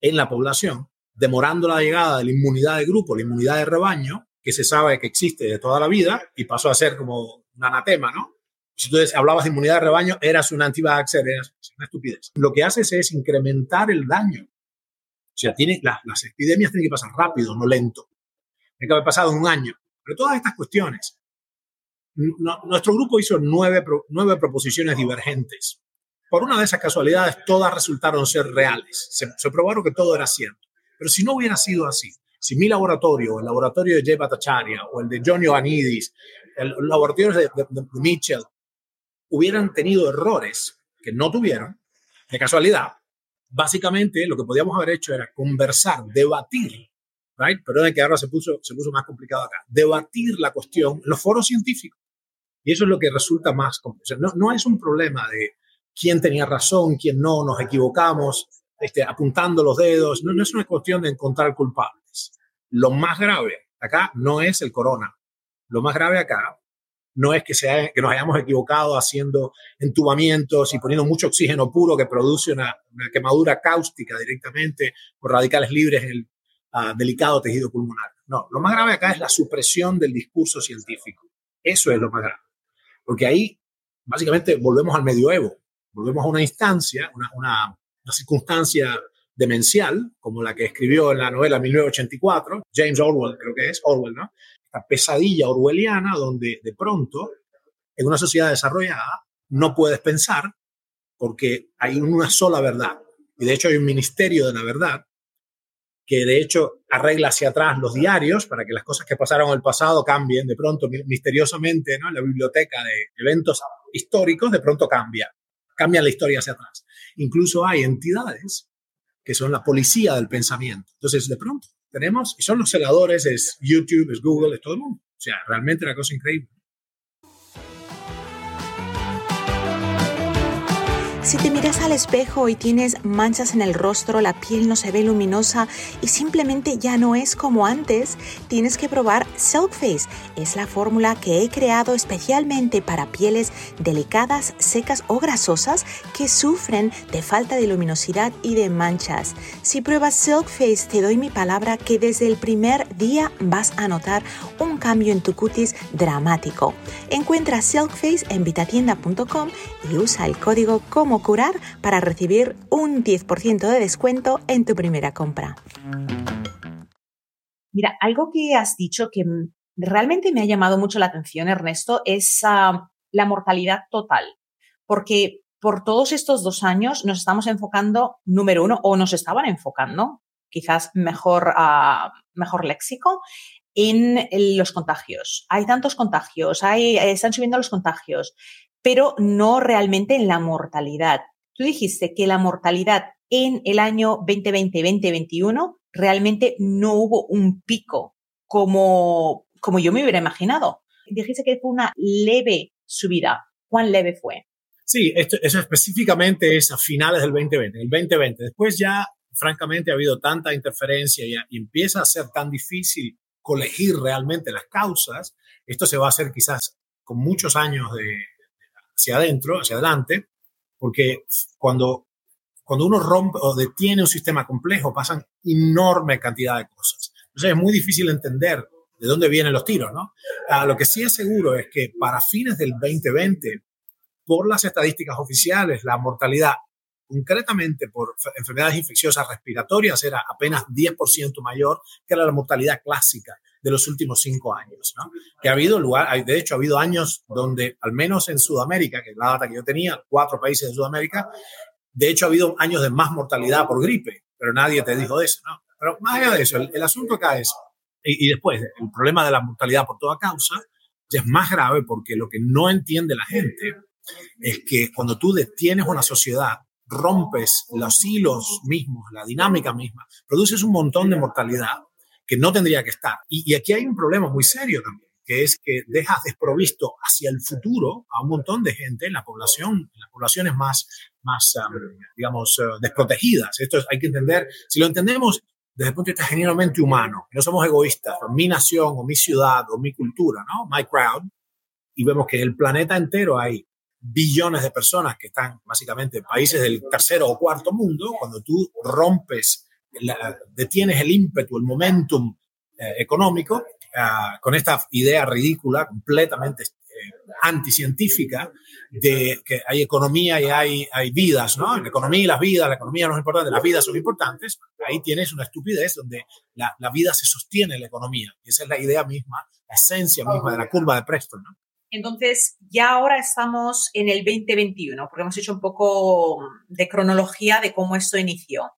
en la población, demorando la llegada de la inmunidad de grupo, la inmunidad de rebaño, que se sabe que existe de toda la vida y pasó a ser como un anatema, ¿no? Si tú hablabas de inmunidad de rebaño, eras un anti-vaxxer, eras una estupidez. Lo que haces es incrementar el daño. O sea, tiene, las epidemias tienen que pasar rápido, no lento. Tiene que haber pasado un año. Pero todas estas cuestiones, nuestro grupo hizo nueve, nueve proposiciones divergentes. Por una de esas casualidades, todas resultaron ser reales. Se, probaron que todo era cierto. Pero si no hubiera sido así, si mi laboratorio, el laboratorio de Jay Bhattacharya o el de John Ioannidis, el, laboratorio de, de Mitchell, hubieran tenido errores que no tuvieron, de casualidad, básicamente lo que podíamos haber hecho era conversar, debatir right? Perdón que ahora se puso, se puso más complicado acá. Debatir la cuestión en los foros científicos. Y eso es lo que resulta más complejo. no, no, es un problema de quién tenía razón, quién no, nos equivocamos, este, apuntando los dedos. No, no es una cuestión de encontrar culpables. Lo más grave acá no es el corona. Lo más grave acá no es que, sea, que nos hayamos equivocado haciendo entubamientos y poniendo mucho oxígeno puro que produce una, una quemadura cáustica directamente por radicales libres en el delicado tejido pulmonar. No, lo más grave acá es la supresión del discurso científico. Eso es lo más grave. Porque ahí, básicamente, volvemos al medioevo, volvemos a una instancia, una, una, circunstancia demencial, como la que escribió en la novela 1984, James Orwell, creo que es, Orwell, ¿no? Esta pesadilla orwelliana donde de pronto, en una sociedad desarrollada, no puedes pensar porque hay una sola verdad. Y de hecho hay un ministerio de la verdad que de hecho arregla hacia atrás los diarios para que las cosas que pasaron en el pasado cambien de pronto misteriosamente, ¿no? La biblioteca de eventos históricos de pronto cambia, cambia la historia hacia atrás. Incluso hay entidades que son la policía del pensamiento. Entonces, de pronto tenemos, y son los celadores, es YouTube, es Google, es todo el mundo. O sea, realmente una cosa increíble. Si te miras al espejo y tienes manchas en el rostro, la piel no se ve luminosa y simplemente ya no es como antes, tienes que probar Silk Face. Es la fórmula que he creado especialmente para pieles delicadas, secas o grasosas que sufren de falta de luminosidad y de manchas. Si pruebas Silk Face, te doy mi palabra que desde el primer día vas a notar un cambio en tu cutis dramático. Encuentra Silk Face en vitatienda.com y usa el código como curar para recibir un 10% de descuento en tu primera compra. Mira, algo que has dicho que realmente me ha llamado mucho la atención, Ernesto, es ah, la mortalidad total. Porque por todos estos dos años nos estamos enfocando, número uno, o nos estaban enfocando, quizás mejor, uh, mejor léxico, en los contagios. Hay tantos contagios, hay, están subiendo los contagios, pero no realmente en la mortalidad. Tú dijiste que la mortalidad en el año 2020-2021 realmente no hubo un pico como, como yo me hubiera imaginado. Dijiste que fue una leve subida. ¿Cuán leve fue? Sí, eso específicamente es a finales del 2020. El 2020, después ya, francamente, ha habido tanta interferencia y empieza a ser tan difícil colegir realmente las causas. Esto se va a hacer quizás con muchos años de hacia adentro, hacia adelante, porque cuando, cuando uno rompe o detiene un sistema complejo pasan enorme cantidad de cosas. Entonces es muy difícil entender de dónde vienen los tiros, ¿no? Ah, lo que sí es seguro es que para fines del 2020, por las estadísticas oficiales, la mortalidad concretamente por enfermedades infecciosas respiratorias era apenas 10% mayor que la mortalidad clásica de los últimos cinco años. Que ha habido lugar, de hecho, ha habido años donde, al menos en Sudamérica, que es la data que yo tenía, cuatro países de Sudamérica, de hecho ha habido años de más mortalidad por gripe, pero nadie te dijo eso. ¿no? Pero más allá de eso, el, asunto acá es, y, y, después, el problema de la mortalidad por toda causa ya es más grave porque lo que no entiende la gente es que cuando tú detienes una sociedad, rompes los hilos mismos, la dinámica misma, produces un montón de mortalidad que no tendría que estar. Y, aquí hay un problema muy serio también, que es que dejas desprovisto hacia el futuro a un montón de gente en la población, en las poblaciones más, más digamos, uh, desprotegidas. Esto hay que entender, si lo entendemos desde el punto de vista genuinamente humano, no somos egoístas, mi nación o mi ciudad o mi cultura, ¿no? My crowd, y vemos que en el planeta entero hay billones de personas que están básicamente en países del tercero o cuarto mundo, cuando tú rompes detienes el ímpetu, el momentum eh, económico ah, con esta idea ridícula, completamente eh, anticientífica, de que hay economía y hay, hay vidas, ¿no? La economía y las vidas, la economía no es importante, las vidas son importantes. Ahí tienes una estupidez donde la, la vida se sostiene en la economía. Y esa es la idea misma, la esencia misma de la curva de Preston, ¿no? Entonces, ya ahora estamos en el 2021, porque hemos hecho un poco de cronología de cómo esto inició.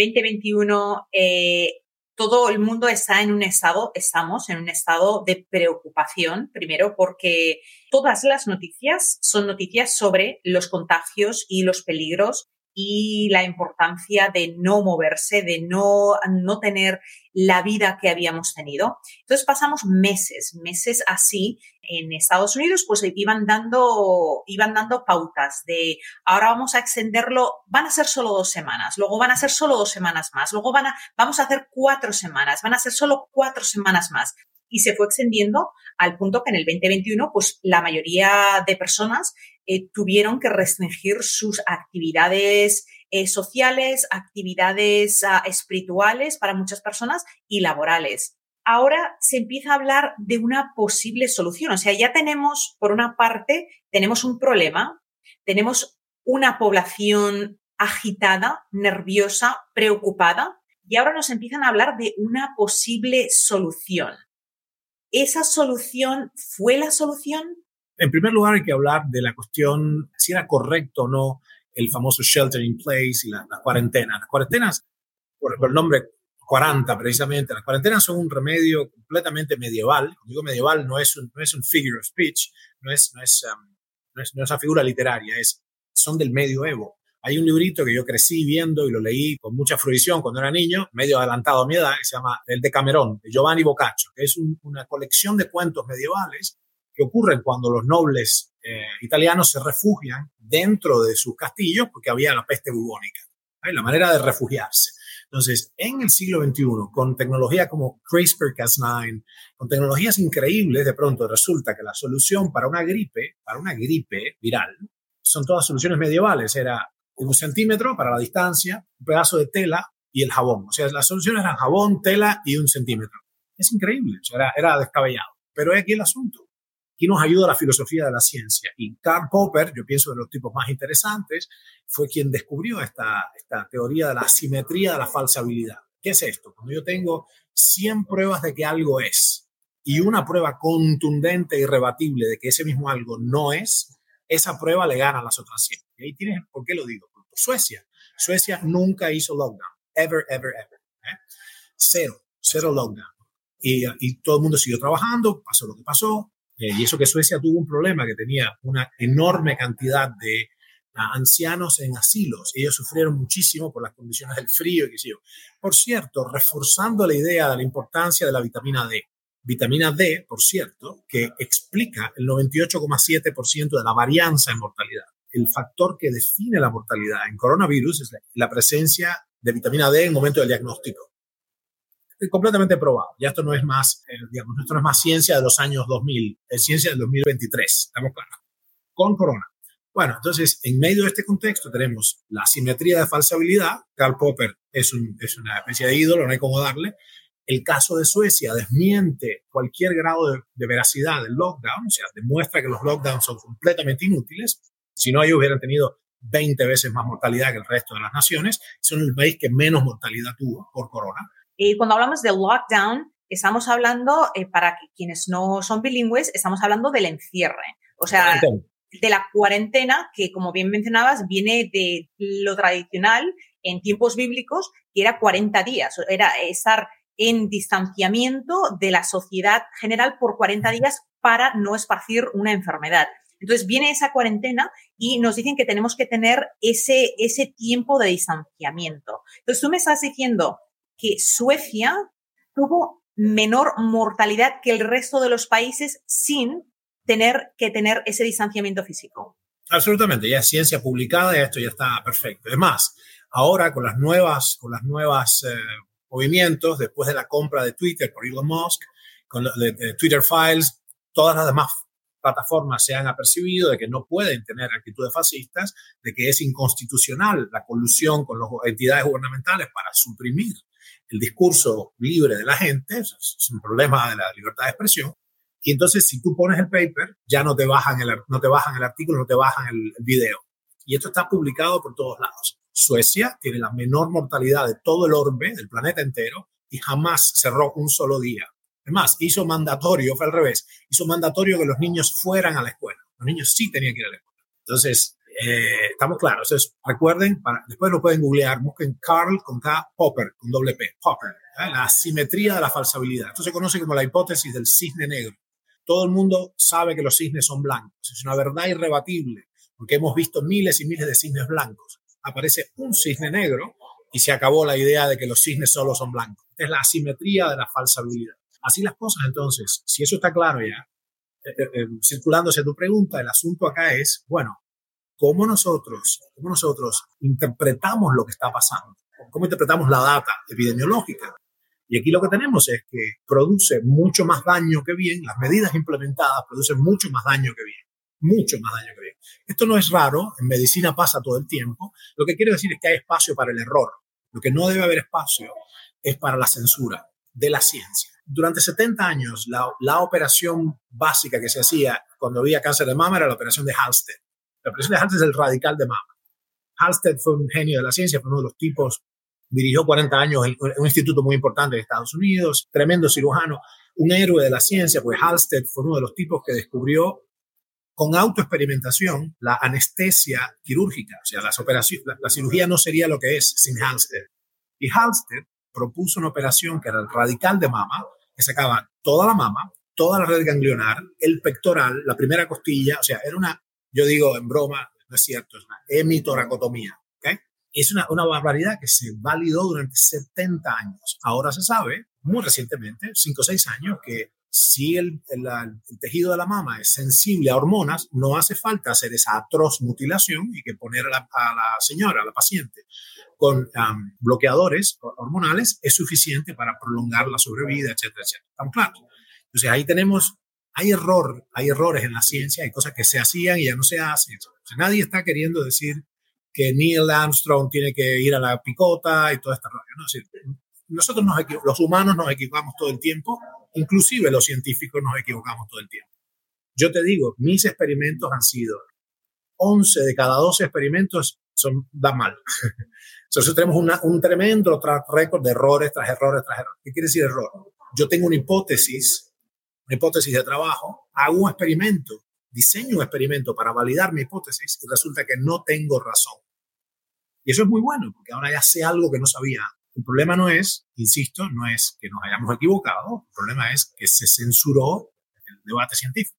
2021 eh, todo el mundo está en un estado, estamos en un estado de preocupación, primero porque todas las noticias son noticias sobre los contagios y los peligros y la importancia de no moverse, de no, no tener la vida que habíamos tenido. Entonces pasamos meses, meses así en Estados Unidos, pues iban dando, iban dando pautas de ahora vamos a extenderlo, van a ser solo dos semanas, luego van a ser solo dos semanas más, luego van a, vamos a hacer cuatro semanas, van a ser solo cuatro semanas más. Y se fue extendiendo al punto que en el 2021, pues la mayoría de personas eh, tuvieron que restringir sus actividades eh, sociales, actividades ah, espirituales para muchas personas y laborales. Ahora se empieza a hablar de una posible solución. O sea, ya tenemos, por una parte, tenemos un problema, tenemos una población agitada, nerviosa, preocupada, y ahora nos empiezan a hablar de una posible solución. ¿Esa solución fue la solución? En primer lugar, hay que hablar de la cuestión si era correcto o no el famoso shelter in place y la, las cuarentenas. Las cuarentenas, por, el nombre 40 precisamente, las cuarentenas son un remedio completamente medieval. Cuando digo medieval, no es un, no es un figure of speech, no es, no es, um, no es, no una figura literaria, es, son del medioevo. Hay un librito que yo crecí viendo y lo leí con mucha fruición cuando era niño, medio adelantado a mi edad, que se llama El Decamerón, de Giovanni Boccaccio, que es una colección de cuentos medievales que ocurren cuando los nobles eh, italianos se refugian dentro de sus castillos porque había la peste bubónica. La manera de refugiarse. Entonces, en el siglo XXI, con tecnología como CRISPR-Cas9, con tecnologías increíbles, de pronto resulta que la solución para una gripe, para una gripe viral, son todas soluciones medievales. Era un centímetro para la distancia, un pedazo de tela y el jabón. O sea, las soluciones eran jabón, tela y un centímetro. Es increíble, era, era descabellado. Pero es aquí el asunto. Aquí nos ayuda la filosofía de la ciencia. Y Karl Popper, yo pienso de los tipos más interesantes, fue quien descubrió esta, esta teoría de la simetría de la falsabilidad. ¿Qué es esto? Cuando yo tengo 100 pruebas de que algo es y una prueba contundente e irrebatible de que ese mismo algo no es, esa prueba le gana a las otras 100. Y ahí tienes, ¿por qué lo digo? Suecia. Suecia nunca hizo lockdown. Ever, ever, ever. ¿eh? Cero, cero lockdown. Y, y, todo el mundo siguió trabajando, pasó lo que pasó, eh, y eso que Suecia tuvo un problema, que tenía una enorme cantidad de ah, ancianos en asilos. Ellos sufrieron muchísimo por las condiciones del frío y. Por cierto, reforzando la idea de la importancia de la vitamina D. Vitamina D, por cierto, que explica el 98,7% de la varianza en mortalidad. el factor que define la mortalidad en coronavirus es la, presencia de vitamina D en el momento del diagnóstico. Completamente probado. Ya esto no es más, eh, digamos, esto no es más ciencia de los años 2000, es ciencia del 2023, estamos claros. Con corona. Bueno, entonces, en medio de este contexto tenemos la simetría de falsabilidad. Karl Popper es, un, es una especie de ídolo, no hay cómo darle. El caso de Suecia desmiente cualquier grado de, de, veracidad del lockdown, o sea, demuestra que los lockdowns son completamente inútiles. Si no, ellos hubieran tenido 20 veces más mortalidad que el resto de las naciones. Son el país que menos mortalidad tuvo por corona. Y cuando hablamos de lockdown, estamos hablando, eh, para quienes no son bilingües, estamos hablando del encierre. O sea, de la cuarentena, que como bien mencionabas, viene de lo tradicional en tiempos bíblicos, que era 40 días, era estar en distanciamiento de la sociedad general por 40 días para no esparcir una enfermedad. Entonces viene esa cuarentena y nos dicen que tenemos que tener ese, ese tiempo de distanciamiento. Entonces tú me estás diciendo que Suecia tuvo menor mortalidad que el resto de los países sin tener que tener ese distanciamiento físico. Absolutamente, ya es ciencia publicada y esto ya está perfecto. Es más, ahora con las nuevas, con las nuevas eh, movimientos, después de la compra de Twitter por Elon Musk, con de, Twitter Files, todas las demás plataformas se han apercibido de que no pueden tener actitudes fascistas, de que es inconstitucional la colusión con las entidades gubernamentales para suprimir el discurso libre de la gente, es un problema de la libertad de expresión, y entonces, si tú pones el paper, ya no te bajan el, no te bajan el artículo, no te bajan el, video. Y esto está publicado por todos lados. Suecia tiene la menor mortalidad de todo el orbe, del planeta entero, y jamás cerró un solo día. Es más, hizo mandatorio, fue al revés, hizo mandatorio que los niños fueran a la escuela. Los niños sí tenían que ir a la escuela. Entonces, eh, estamos claros. Entonces, recuerden, para, después lo pueden googlear, busquen Carl con K, Popper, con doble P, Popper, ¿eh? la simetría de la falsabilidad. Esto se conoce como la hipótesis del cisne negro. Todo el mundo sabe que los cisnes son blancos. Es una verdad irrebatible, porque hemos visto miles y miles de cisnes blancos. Aparece un cisne negro y se acabó la idea de que los cisnes solo son blancos. es la asimetría de la falsabilidad. Así las cosas, entonces, si eso está claro ya, eh, eh, eh, tu pregunta, el asunto acá es, bueno, ¿cómo nosotros, cómo nosotros interpretamos lo que está pasando? ¿Cómo interpretamos la data epidemiológica? Y aquí lo que tenemos es que produce mucho más daño que bien, las medidas implementadas producen mucho más daño que bien, mucho más daño que bien. Esto no es raro, en medicina pasa todo el tiempo. Lo que quiero decir es que hay espacio para el error. Lo que no debe haber espacio es para la censura de la ciencia. Durante 70 años, la, la operación básica que se hacía cuando había cáncer de mama era la operación de Halsted. La operación de Halsted es el radical de mama. Halsted fue un genio de la ciencia, fue uno de los tipos dirigió 40 años en un instituto muy importante de Estados Unidos, tremendo cirujano, un héroe de la ciencia, pues Halsted fue uno de los tipos que descubrió con autoexperimentación la anestesia quirúrgica, o sea, las operaciones, la, cirugía no sería lo que es sin Halsted. Y Halsted propuso una operación que era el radical de mama, que sacaba toda la mama, toda la red ganglionar, el pectoral, la primera costilla, o sea, era una, yo digo en broma, no es cierto, es una hemitoracotomía es una, barbaridad que se validó durante 70 años. Ahora se sabe, muy recientemente, 5 o 6 años, que si el, tejido de la mama es sensible a hormonas, no hace falta hacer esa atroz mutilación y que poner a la, a la señora, a la paciente, con bloqueadores hormonales es suficiente para prolongar la sobrevida, etcétera, etcétera. ¿Estamos claros? Entonces ahí tenemos, hay error, hay errores en la ciencia, hay cosas que se hacían y ya no se hacen. nadie está queriendo decir que Neil Armstrong tiene que ir a la picota y todo este rollo. ¿no? nosotros nos los humanos nos equivocamos todo el tiempo, inclusive los científicos nos equivocamos todo el tiempo. Yo te digo, mis experimentos han sido 11 de cada 12 experimentos son, dan mal. Entonces tenemos un tremendo récord de errores tras errores tras errores. ¿Qué quiere decir error? Yo tengo una hipótesis, una hipótesis de trabajo, hago un experimento diseño un experimento para validar mi hipótesis y resulta que no tengo razón. Y eso es muy bueno, porque ahora ya sé algo que no sabía. El problema no es, insisto, no es que nos hayamos equivocado, el problema es que se censuró el debate científico.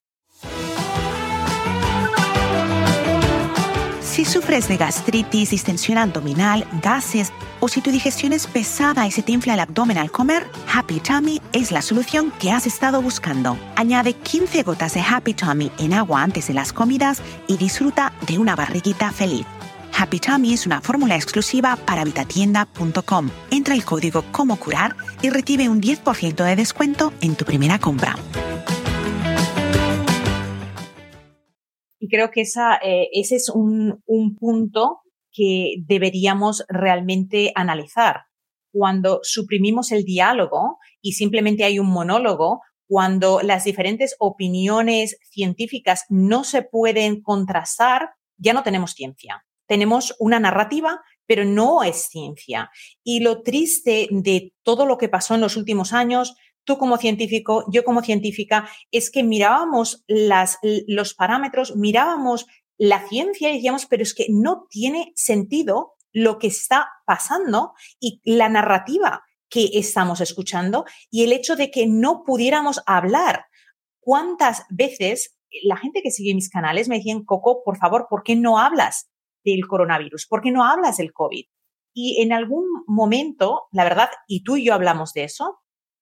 Si sufres de gastritis, distensión abdominal, gases o si tu digestión es pesada y se te infla el abdomen al comer, Happy Tummy es la solución que has estado buscando. Añade 15 gotas de Happy Tummy en agua antes de las comidas y disfruta de una barriguita feliz. Happy Tummy es una fórmula exclusiva para vitatienda.com. Entra el código Como Curar y recibe un 10% de descuento en tu primera compra. Y creo que esa, eh, ese es un, un punto que deberíamos realmente analizar. Cuando suprimimos el diálogo y simplemente hay un monólogo, cuando las diferentes opiniones científicas no se pueden contrastar, ya no tenemos ciencia. Tenemos una narrativa, pero no es ciencia. Y lo triste de todo lo que pasó en los últimos años, tú como científico, yo como científica, es que mirábamos las, los parámetros, mirábamos la ciencia y decíamos, pero es que no tiene sentido lo que está pasando y la narrativa que estamos escuchando y el hecho de que no pudiéramos hablar. ¿Cuántas veces la gente que sigue mis canales me decían, Coco, por favor, ¿por qué no hablas del coronavirus? ¿Por qué no hablas del COVID? Y en algún momento, la verdad, y tú y yo hablamos de eso,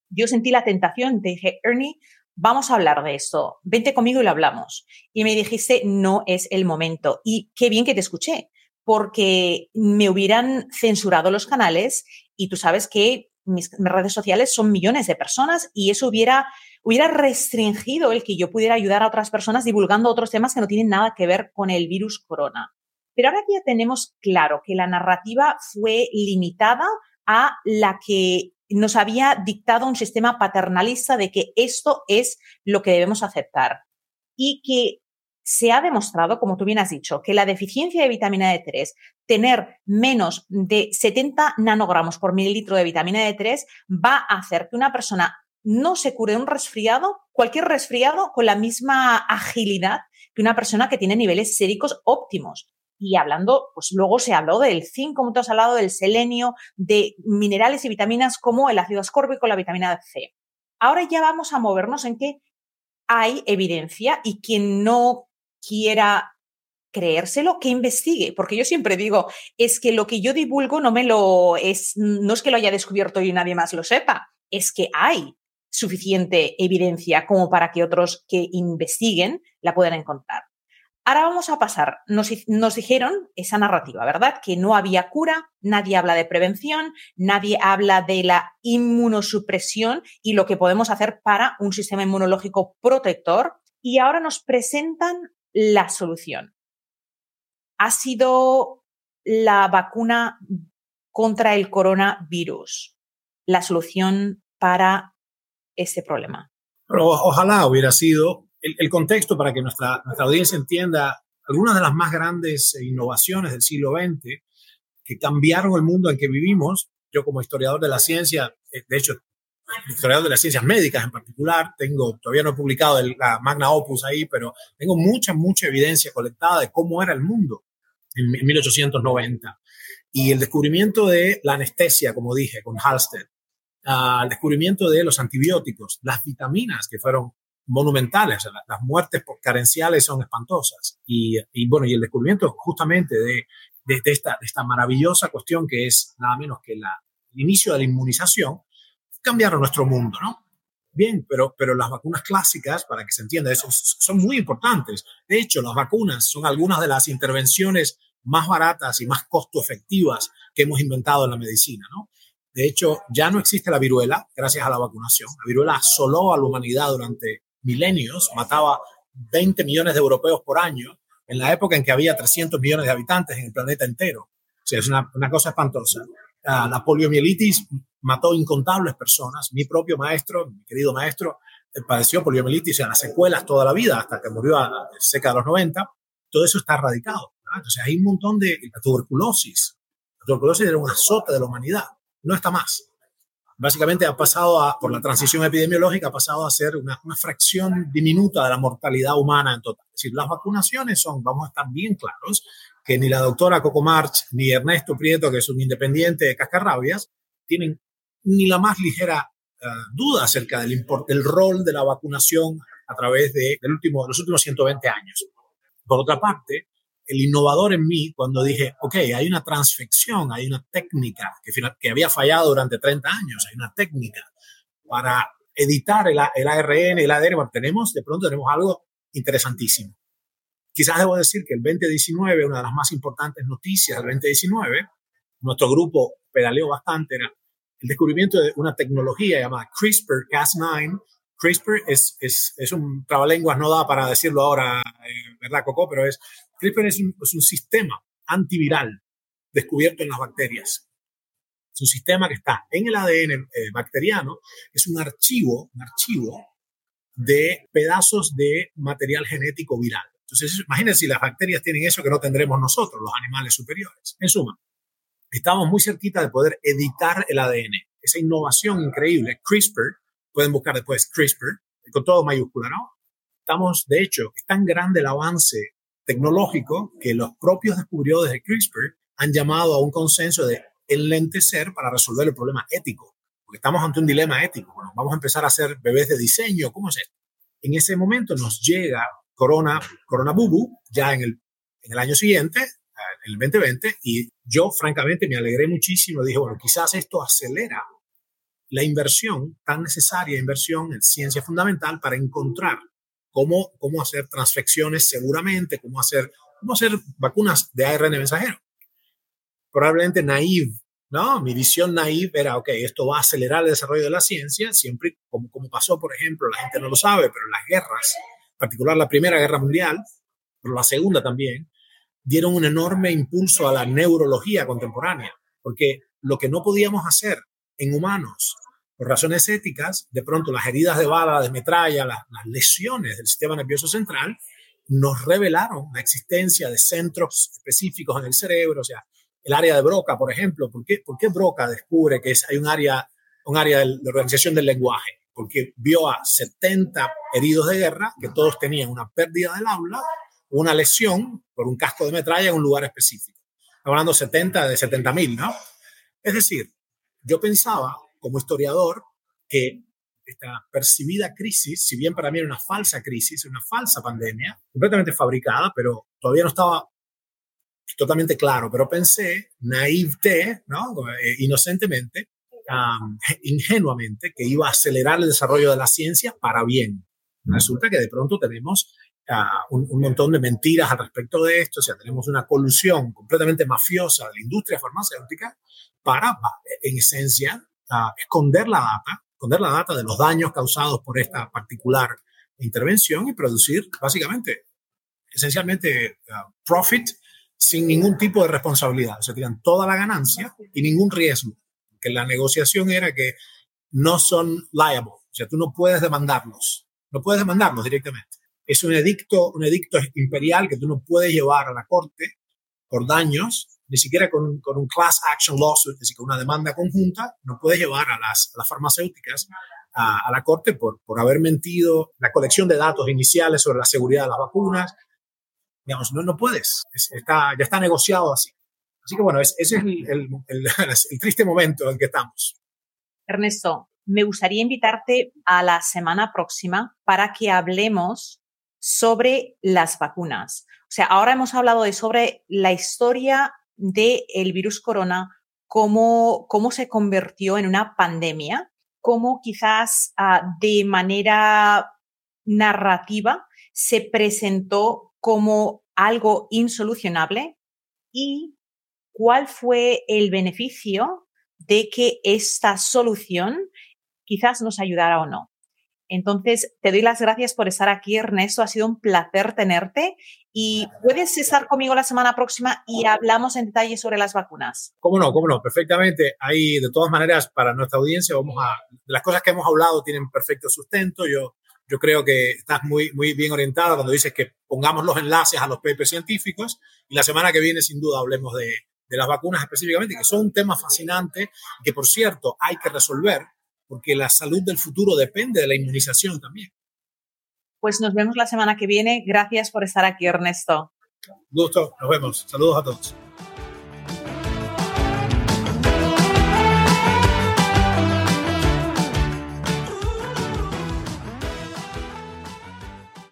yo sentí la tentación, te dije, Ernie, vamos a hablar de esto, vente conmigo y lo hablamos. Y me dijiste, no es el momento. Y qué bien que te escuché, porque me hubieran censurado los canales y tú sabes que mis redes sociales son millones de personas y eso hubiera, hubiera restringido el que yo pudiera ayudar a otras personas divulgando otros temas que no tienen nada que ver con el virus corona. Pero ahora que ya tenemos claro que la narrativa fue limitada a la que nos había dictado un sistema paternalista de que esto es lo que debemos aceptar y que se ha demostrado, como tú bien has dicho, que la deficiencia de vitamina D3, tener menos de 70 nanogramos por mililitro de vitamina D3, va a hacer que una persona no se cure un resfriado, cualquier resfriado, con la misma agilidad que una persona que tiene niveles séricos óptimos. Y hablando, pues luego se habló del zinc, como tú has hablado, del selenio, de minerales y vitaminas como el ácido ascórbico, la vitamina C. Ahora ya vamos a movernos en que hay evidencia y quien no quiera creérselo, que investigue, porque yo siempre digo, es que lo que yo divulgo no me lo es, no es que lo haya descubierto y nadie más lo sepa, es que hay suficiente evidencia como para que otros que investiguen la puedan encontrar. Ahora vamos a pasar. Nos, nos, dijeron esa narrativa, ¿verdad? Que no había cura, nadie habla de prevención, nadie habla de la inmunosupresión y lo que podemos hacer para un sistema inmunológico protector. Y ahora nos presentan la solución. Ha sido la vacuna contra el coronavirus la solución para ese problema. Ojalá hubiera sido el, contexto para que nuestra, audiencia entienda algunas de las más grandes innovaciones del siglo XX que cambiaron el mundo en que vivimos. Yo como historiador de la ciencia, eh, de hecho, historiador de las ciencias médicas en particular, tengo, todavía no he publicado la magna opus ahí, pero tengo mucha, mucha evidencia colectada de cómo era el mundo en 1890. Y el descubrimiento de la anestesia, como dije, con Halsted, ah, el descubrimiento de los antibióticos, las vitaminas que fueron monumentales. las muertes carenciales son espantosas. Y, bueno, y el descubrimiento justamente de, de, esta, esta, maravillosa cuestión que es nada menos que la, el inicio de la inmunización, cambiaron nuestro mundo, ¿no? Bien, pero, pero las vacunas clásicas, para que se entienda eso, son muy importantes. De hecho, las vacunas son algunas de las intervenciones más baratas y más costo efectivas que hemos inventado en la medicina, ¿no? De hecho, ya no existe la viruela gracias a la vacunación. La viruela asoló a la humanidad durante milenios, mataba 20 millones de europeos por año, en la época en que había 300 millones de habitantes en el planeta entero. O sea, es una, una cosa espantosa. Uh, la poliomielitis mató incontables personas. Mi propio maestro, mi querido maestro, eh, padeció poliomielitis en las secuelas toda la vida, hasta que murió a, la cerca de los 90. Todo eso está erradicado. Entonces hay un montón de tuberculosis. La tuberculosis era un azote de la humanidad. No está más básicamente ha pasado por la transición epidemiológica, ha pasado a ser una, fracción diminuta de la mortalidad humana en total. Es decir, las vacunaciones son, vamos a estar bien claros, que ni la doctora Coco March ni Ernesto Prieto, que es un independiente de Cascarrabias, tienen ni la más ligera uh, duda acerca del, del, rol de la vacunación a través de los últimos 120 años. Por otra parte, el innovador en mí cuando dije, ok, hay una transfección, hay una técnica que, había fallado durante 30 años, hay una técnica para editar el, el ARN, el ADN, bueno, tenemos, de pronto tenemos algo interesantísimo. Quizás debo decir que el 2019, una de las más importantes noticias del 2019, nuestro grupo pedaleó bastante, era el descubrimiento de una tecnología llamada CRISPR-Cas9. CRISPR es, es, es un trabalenguas, no da para decirlo ahora, eh, ¿verdad, Coco? Pero es, Un, es un sistema antiviral descubierto en las bacterias. Es un sistema que está en el ADN eh, bacteriano, es un archivo, un archivo de pedazos de material genético viral. Entonces, imagínense si las bacterias tienen eso que no tendremos nosotros, los animales superiores. En suma, estamos muy cerquita de poder editar el ADN. Esa innovación increíble, CRISPR, pueden buscar después CRISPR, con todo mayúscula, ¿no? Estamos, de hecho, es tan grande el avance tecnológico que los propios descubridores de CRISPR han llamado a un consenso de enlentecer para resolver el problema ético. Porque estamos ante un dilema ético. Bueno, vamos a empezar a hacer bebés de diseño. ¿Cómo es esto? En ese momento nos llega Corona, Corona Bubu, ya en el, en el año siguiente, en el 2020, y yo francamente me alegré muchísimo. Dije, bueno, quizás esto acelera la inversión, tan necesaria inversión en ciencia fundamental para encontrar cómo, cómo hacer transfecciones seguramente, cómo hacer, cómo hacer vacunas de ARN mensajero. Probablemente naive, ¿no? Mi visión naive era, ok, esto va a acelerar el desarrollo de la ciencia, siempre, como, como pasó, por ejemplo, la gente no lo sabe, pero las guerras, en particular la Primera Guerra Mundial, pero la Segunda también, dieron un enorme impulso a la neurología contemporánea, porque lo que no podíamos hacer en humanos por razones éticas, de pronto las heridas de bala, de metralla, las, lesiones del sistema nervioso central, nos revelaron la existencia de centros específicos en el cerebro, o sea, el área de Broca, por ejemplo. ¿Por qué, por qué Broca descubre que hay un área, un área de, organización del lenguaje? Porque vio a 70 heridos de guerra que todos tenían una pérdida del aula, una lesión por un casco de metralla en un lugar específico. Hablando 70 de 70 mil, ¿no? Es decir, yo pensaba como historiador que esta percibida crisis, si bien para mí era una falsa crisis, una falsa pandemia, completamente fabricada, pero todavía no estaba totalmente claro, pero pensé naivete, ¿no? Eh, inocentemente, ingenuamente, que iba a acelerar el desarrollo de la ciencia para bien. Resulta que de pronto tenemos ah, un, un, montón de mentiras al respecto de esto, o sea, tenemos una colusión completamente mafiosa de la industria farmacéutica para, en esencia, esconder la data, esconder la data de los daños causados por esta particular intervención y producir básicamente, esencialmente, uh, profit sin ningún tipo de responsabilidad. O sea, tiran toda la ganancia y ningún riesgo. Que la negociación era que no son liable. O sea, tú no puedes demandarlos. No puedes demandarlos directamente. Es un edicto, un edicto imperial que tú no puedes llevar a la corte por daños ni siquiera con, un class action lawsuit, es decir, con una demanda conjunta, no puedes llevar a las, farmacéuticas a, la corte por, por haber mentido la colección de datos iniciales sobre la seguridad de las vacunas. Digamos, no, no puedes. está, ya está negociado así. Así que bueno, ese es el, el triste momento en el que estamos. Ernesto, me gustaría invitarte a la semana próxima para que hablemos sobre las vacunas. O sea, ahora hemos hablado de sobre la historia del virus corona, cómo, cómo se convirtió en una pandemia, cómo quizás ah, de manera narrativa se presentó como algo insolucionable y cuál fue el beneficio de que esta solución quizás nos ayudara o no. Entonces, te doy las gracias por estar aquí, Ernesto. Ha sido un placer tenerte y puedes estar conmigo la semana próxima y hablamos en detalle sobre las vacunas. Cómo no, cómo no, perfectamente. Ahí, de todas maneras, para nuestra audiencia, vamos a, las cosas que hemos hablado tienen perfecto sustento. Yo, yo creo que estás muy, muy bien orientado cuando dices que pongamos los enlaces a los papers científicos y la semana que viene, sin duda, hablemos de, de las vacunas específicamente, que son un tema fascinante que, por cierto, hay que resolver porque la salud del futuro depende de la inmunización también. Pues nos vemos la semana que viene. Gracias por estar aquí, Ernesto. Gusto, nos vemos. Saludos a todos.